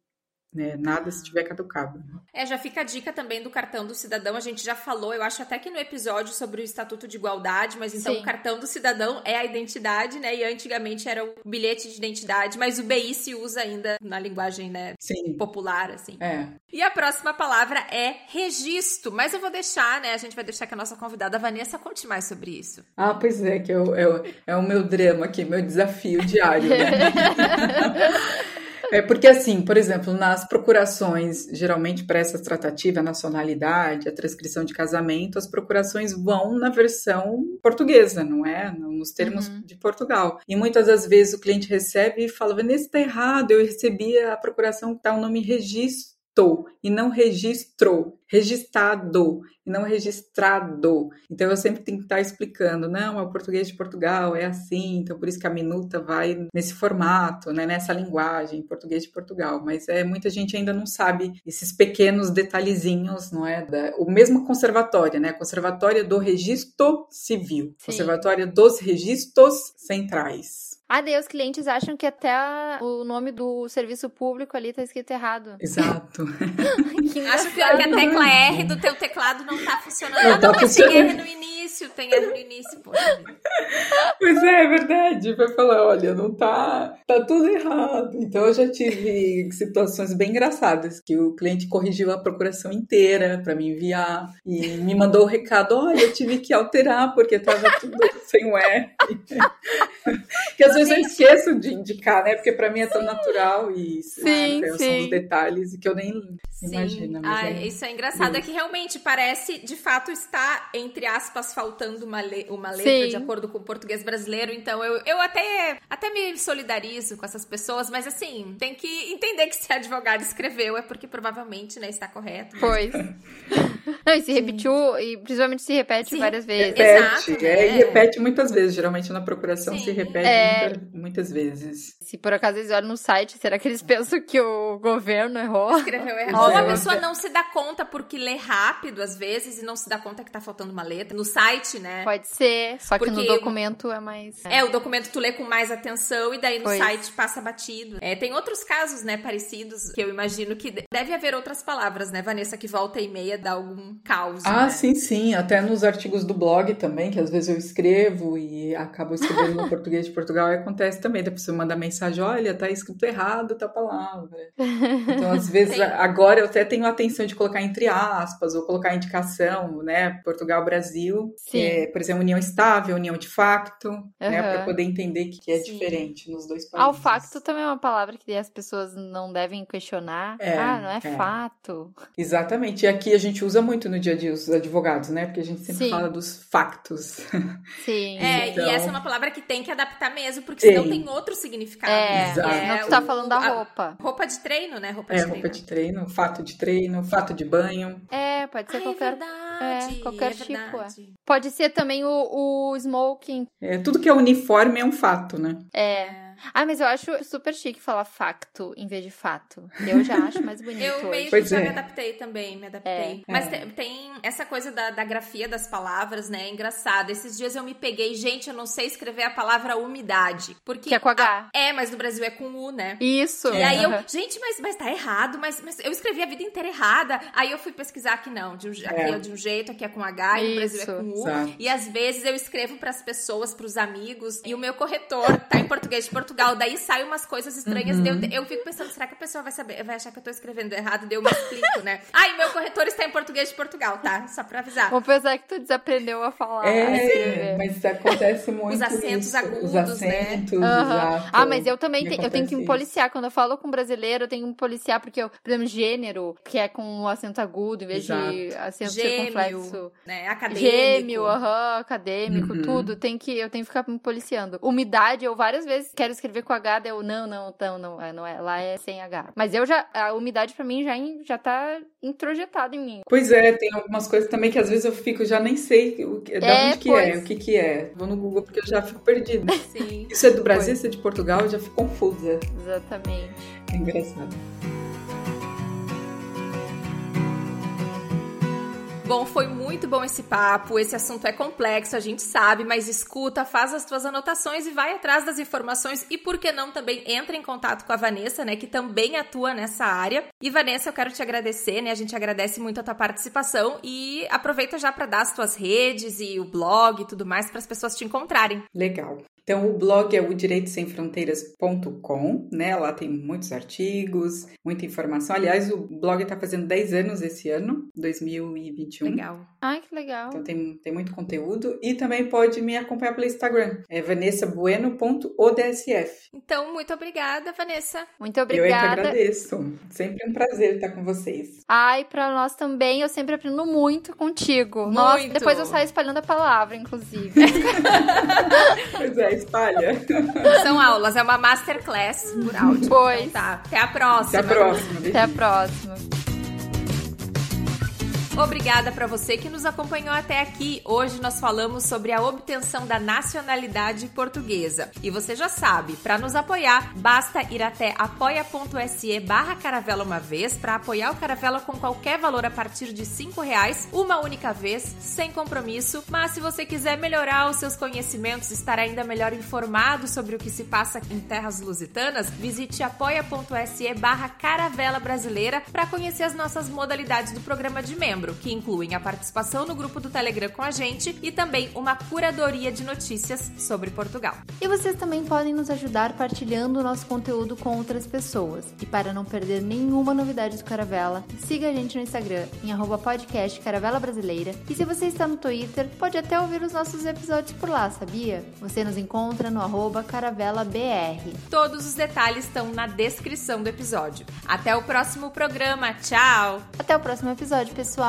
Né? Nada se tiver caducado. É, já fica a dica também do cartão do cidadão. A gente já falou, eu acho até que no episódio sobre o Estatuto de Igualdade, mas então Sim. o cartão do cidadão é a identidade, né? E antigamente era o bilhete de identidade, mas o BI se usa ainda na linguagem, né, Sim. popular, assim. É. E a próxima palavra é registro, mas eu vou deixar, né? A gente vai deixar que a nossa convidada Vanessa conte mais sobre isso. Ah, pois é, que é o, é o, é o meu drama aqui, meu desafio diário. Né? [laughs] É porque, assim, por exemplo, nas procurações, geralmente para essa tratativa, a nacionalidade, a transcrição de casamento, as procurações vão na versão portuguesa, não é? Nos termos Uhum. de Portugal. E muitas das vezes o cliente recebe e fala: Vanessa, está errado, eu recebi a procuração que está o nome registro e não registrou, registrado e não registrado. Então eu sempre tenho que estar explicando, não, é o português de Portugal, é assim, então por isso que a minuta vai nesse formato, né, nessa linguagem, português de Portugal. Mas é muita gente ainda não sabe esses pequenos detalhezinhos, não é? Da, o mesmo conservatório, né? Conservatória do Registro Civil, Sim. Conservatória dos Registros Centrais. Ah, daí os clientes acham que até o nome do serviço público ali tá escrito errado. Exato. [laughs] Que Acho que, a tecla R do teu teclado não tá funcionando. Não Ah, tá não, mas tem. R no início, tem R no início. Poxa. Pois é, é verdade. Vai falar, olha, não tá, tá tudo errado. Então eu já tive situações bem engraçadas que o cliente corrigiu a procuração inteira para me enviar e me mandou o recado, olha, eu tive que alterar porque tava tudo [laughs] sem o R. [laughs] que às vezes eu esqueço de indicar, né? Porque para mim é tão natural e Sim, né, são sim. os detalhes que eu nem imagino. mas Ah, é- isso é engraçado. É que realmente parece, de fato, está, entre aspas, faltando uma, le- uma letra Sim. de acordo com o português brasileiro. Então eu, eu até, até me solidarizo com essas pessoas, mas assim, tem que entender que se a advogada escreveu é porque provavelmente né, está correto. Pois. [laughs] Não, e se repetiu, e principalmente se repete Se várias vezes. Repete, Exato, é, né? e repete muitas vezes. Geralmente na procuração Sim. se repete É. muita- muitas vezes. Se por acaso eles olham no site, será que eles pensam que o governo errou? Escreveu errado. Ou a é. pessoa não se dá conta porque lê rápido, às vezes, e não se dá conta que tá faltando uma letra. No site, né? Pode ser, só que no Porque- documento é mais. É, o documento tu lê com mais atenção e daí no Pois. site passa batido. É, tem outros casos, né, parecidos, que eu imagino que de- deve haver outras palavras, né, Vanessa, que volta e meia dá algum caos. Ah, né? sim, sim. Até nos artigos do blog também, que às vezes eu escrevo e acabo escrevendo no [laughs] português de Portugal, e acontece também. Da pessoa manda mensagem: olha, tá escrito errado a palavra. [laughs] Então, às vezes, agora eu até tenho a atenção de colocar entre aspas, ou colocar indicação, né? Portugal, Brasil. Sim. É, por exemplo, união estável, união de facto, né? Aham. Para poder entender que, que é Sim. diferente nos dois países. Ah, o facto também é uma palavra que as pessoas não devem questionar. É, ah, não é, é. fato. Exatamente. E aqui a gente usa muito no dia a dia os advogados, né? Porque a gente sempre Sim. fala dos factos. Sim. [laughs] É, Então- e essa é uma palavra que tem que adaptar mesmo, porque senão Tem. tem outro significado. É? Exato. Que não é tu tá falando da a- roupa. Roupa de treino, né? Roupa É, de roupa treino. de treino, fato de treino, fato de banho. É, pode ser Ah, qualquer. é verdade, é, qualquer é tipo, é. verdade. Pode ser também o, o smoking. É, tudo que é uniforme é um fato, né? É. Ah, mas eu acho super chique falar facto em vez de fato. Eu já acho mais [laughs] bonito Eu hoje. meio que já é. me adaptei também, me adaptei. É. Mas É. te- tem essa coisa da, da grafia das palavras, né? É engraçado. Esses dias eu me peguei, gente, eu não sei escrever a palavra umidade. Porque. Que é com H. É, mas no Brasil é com U, né? Isso. E aí eu, gente, mas, mas tá errado, mas, mas eu escrevi a vida inteira errada. Aí eu fui pesquisar que não, de um, aqui É. é de um jeito, aqui é com H, e no Brasil é com U. Exato. E às vezes eu escrevo pras pessoas, pros amigos, e o meu corretor tá em português de Portugal. Daí saem umas coisas estranhas. Uhum. Eu, eu fico pensando, será que a pessoa vai saber, vai achar que eu tô escrevendo errado? Daí eu me explico, né? [laughs] Ai, meu corretor está em português de Portugal, tá? Só pra avisar. Vou pensar que tu desaprendeu a falar. É, mas acontece muito. Os acentos isso. agudos, Os acentos, né? exato. Ah, mas eu também tenho, eu tenho que me isso. policiar. Quando eu falo com brasileiro, eu tenho que me policiar, porque eu, por exemplo, gênero, que é com o acento agudo, em vez Exato. de acento Gêmeo, circunflexo. né? Acadêmico. Gêmeo, aham, acadêmico, Uhum. tudo. Tem que, eu tenho que ficar me policiando. Umidade, eu várias vezes quero escrever com H, daí eu, não, não, não, não, é, não é, lá é sem H. Mas eu já, a umidade pra mim já, já tá introjetada em mim. Pois é, tem algumas coisas também que às vezes eu fico, já nem sei o que, da É, onde que é, pois. o que que é. Vou no Google porque eu já fico perdida. [laughs] Sim. Isso é do Brasil, isso é de Portugal, eu já fico confusa. Exatamente. É engraçado. Bom, foi muito bom esse papo. Esse assunto é complexo, a gente sabe, mas escuta, faz as tuas anotações e vai atrás das informações. E por que não também entra em contato com a Vanessa, né, que também atua nessa área. E Vanessa, eu quero te agradecer, né? A gente agradece muito a tua participação e aproveita já para dar as tuas redes e o blog e tudo mais para as pessoas te encontrarem. Legal. Então, o blog é o direitosemfronteiras.com, né? Lá tem muitos artigos, muita informação. Aliás, o blog está fazendo 10 anos esse ano, 2021. Legal. Ai, que legal. Então tem, tem muito conteúdo. E também pode me acompanhar pelo Instagram. É vanessabueno.odsf. Então, muito obrigada, Vanessa. Muito Eu é que obrigada. agradeço. Sempre um prazer estar com vocês. Ai, pra nós também, eu sempre aprendo muito contigo. Nossa, Muito. depois eu saio espalhando a palavra, inclusive. [laughs] [laughs] Pois é, espalha. São aulas, é uma masterclass por áudio. Pois. Então tá. Até a próxima. Até a próxima. Até a próxima. Obrigada para você que nos acompanhou até aqui. Hoje nós falamos sobre a obtenção da nacionalidade portuguesa. E você já sabe, para nos apoiar, basta ir até apoia.se barra caravela uma vez para apoiar o Caravela com qualquer valor a partir de cinco reais, uma única vez, sem compromisso. Mas se você quiser melhorar os seus conhecimentos, estar ainda melhor informado sobre o que se passa em terras lusitanas, visite apoia.se barra caravela brasileira para conhecer as nossas modalidades do programa de membro, que incluem a participação no grupo do Telegram com a gente e também uma curadoria de notícias sobre Portugal. E vocês também podem nos ajudar partilhando o nosso conteúdo com outras pessoas. E para não perder nenhuma novidade do Caravela, siga a gente no Instagram em arroba podcast Caravela Brasileira. E se você está no Twitter, pode até ouvir os nossos episódios por lá, sabia? Você nos encontra no arroba caravelabr. Todos os detalhes estão na descrição do episódio. Até o próximo programa. Tchau! Até o próximo episódio, pessoal.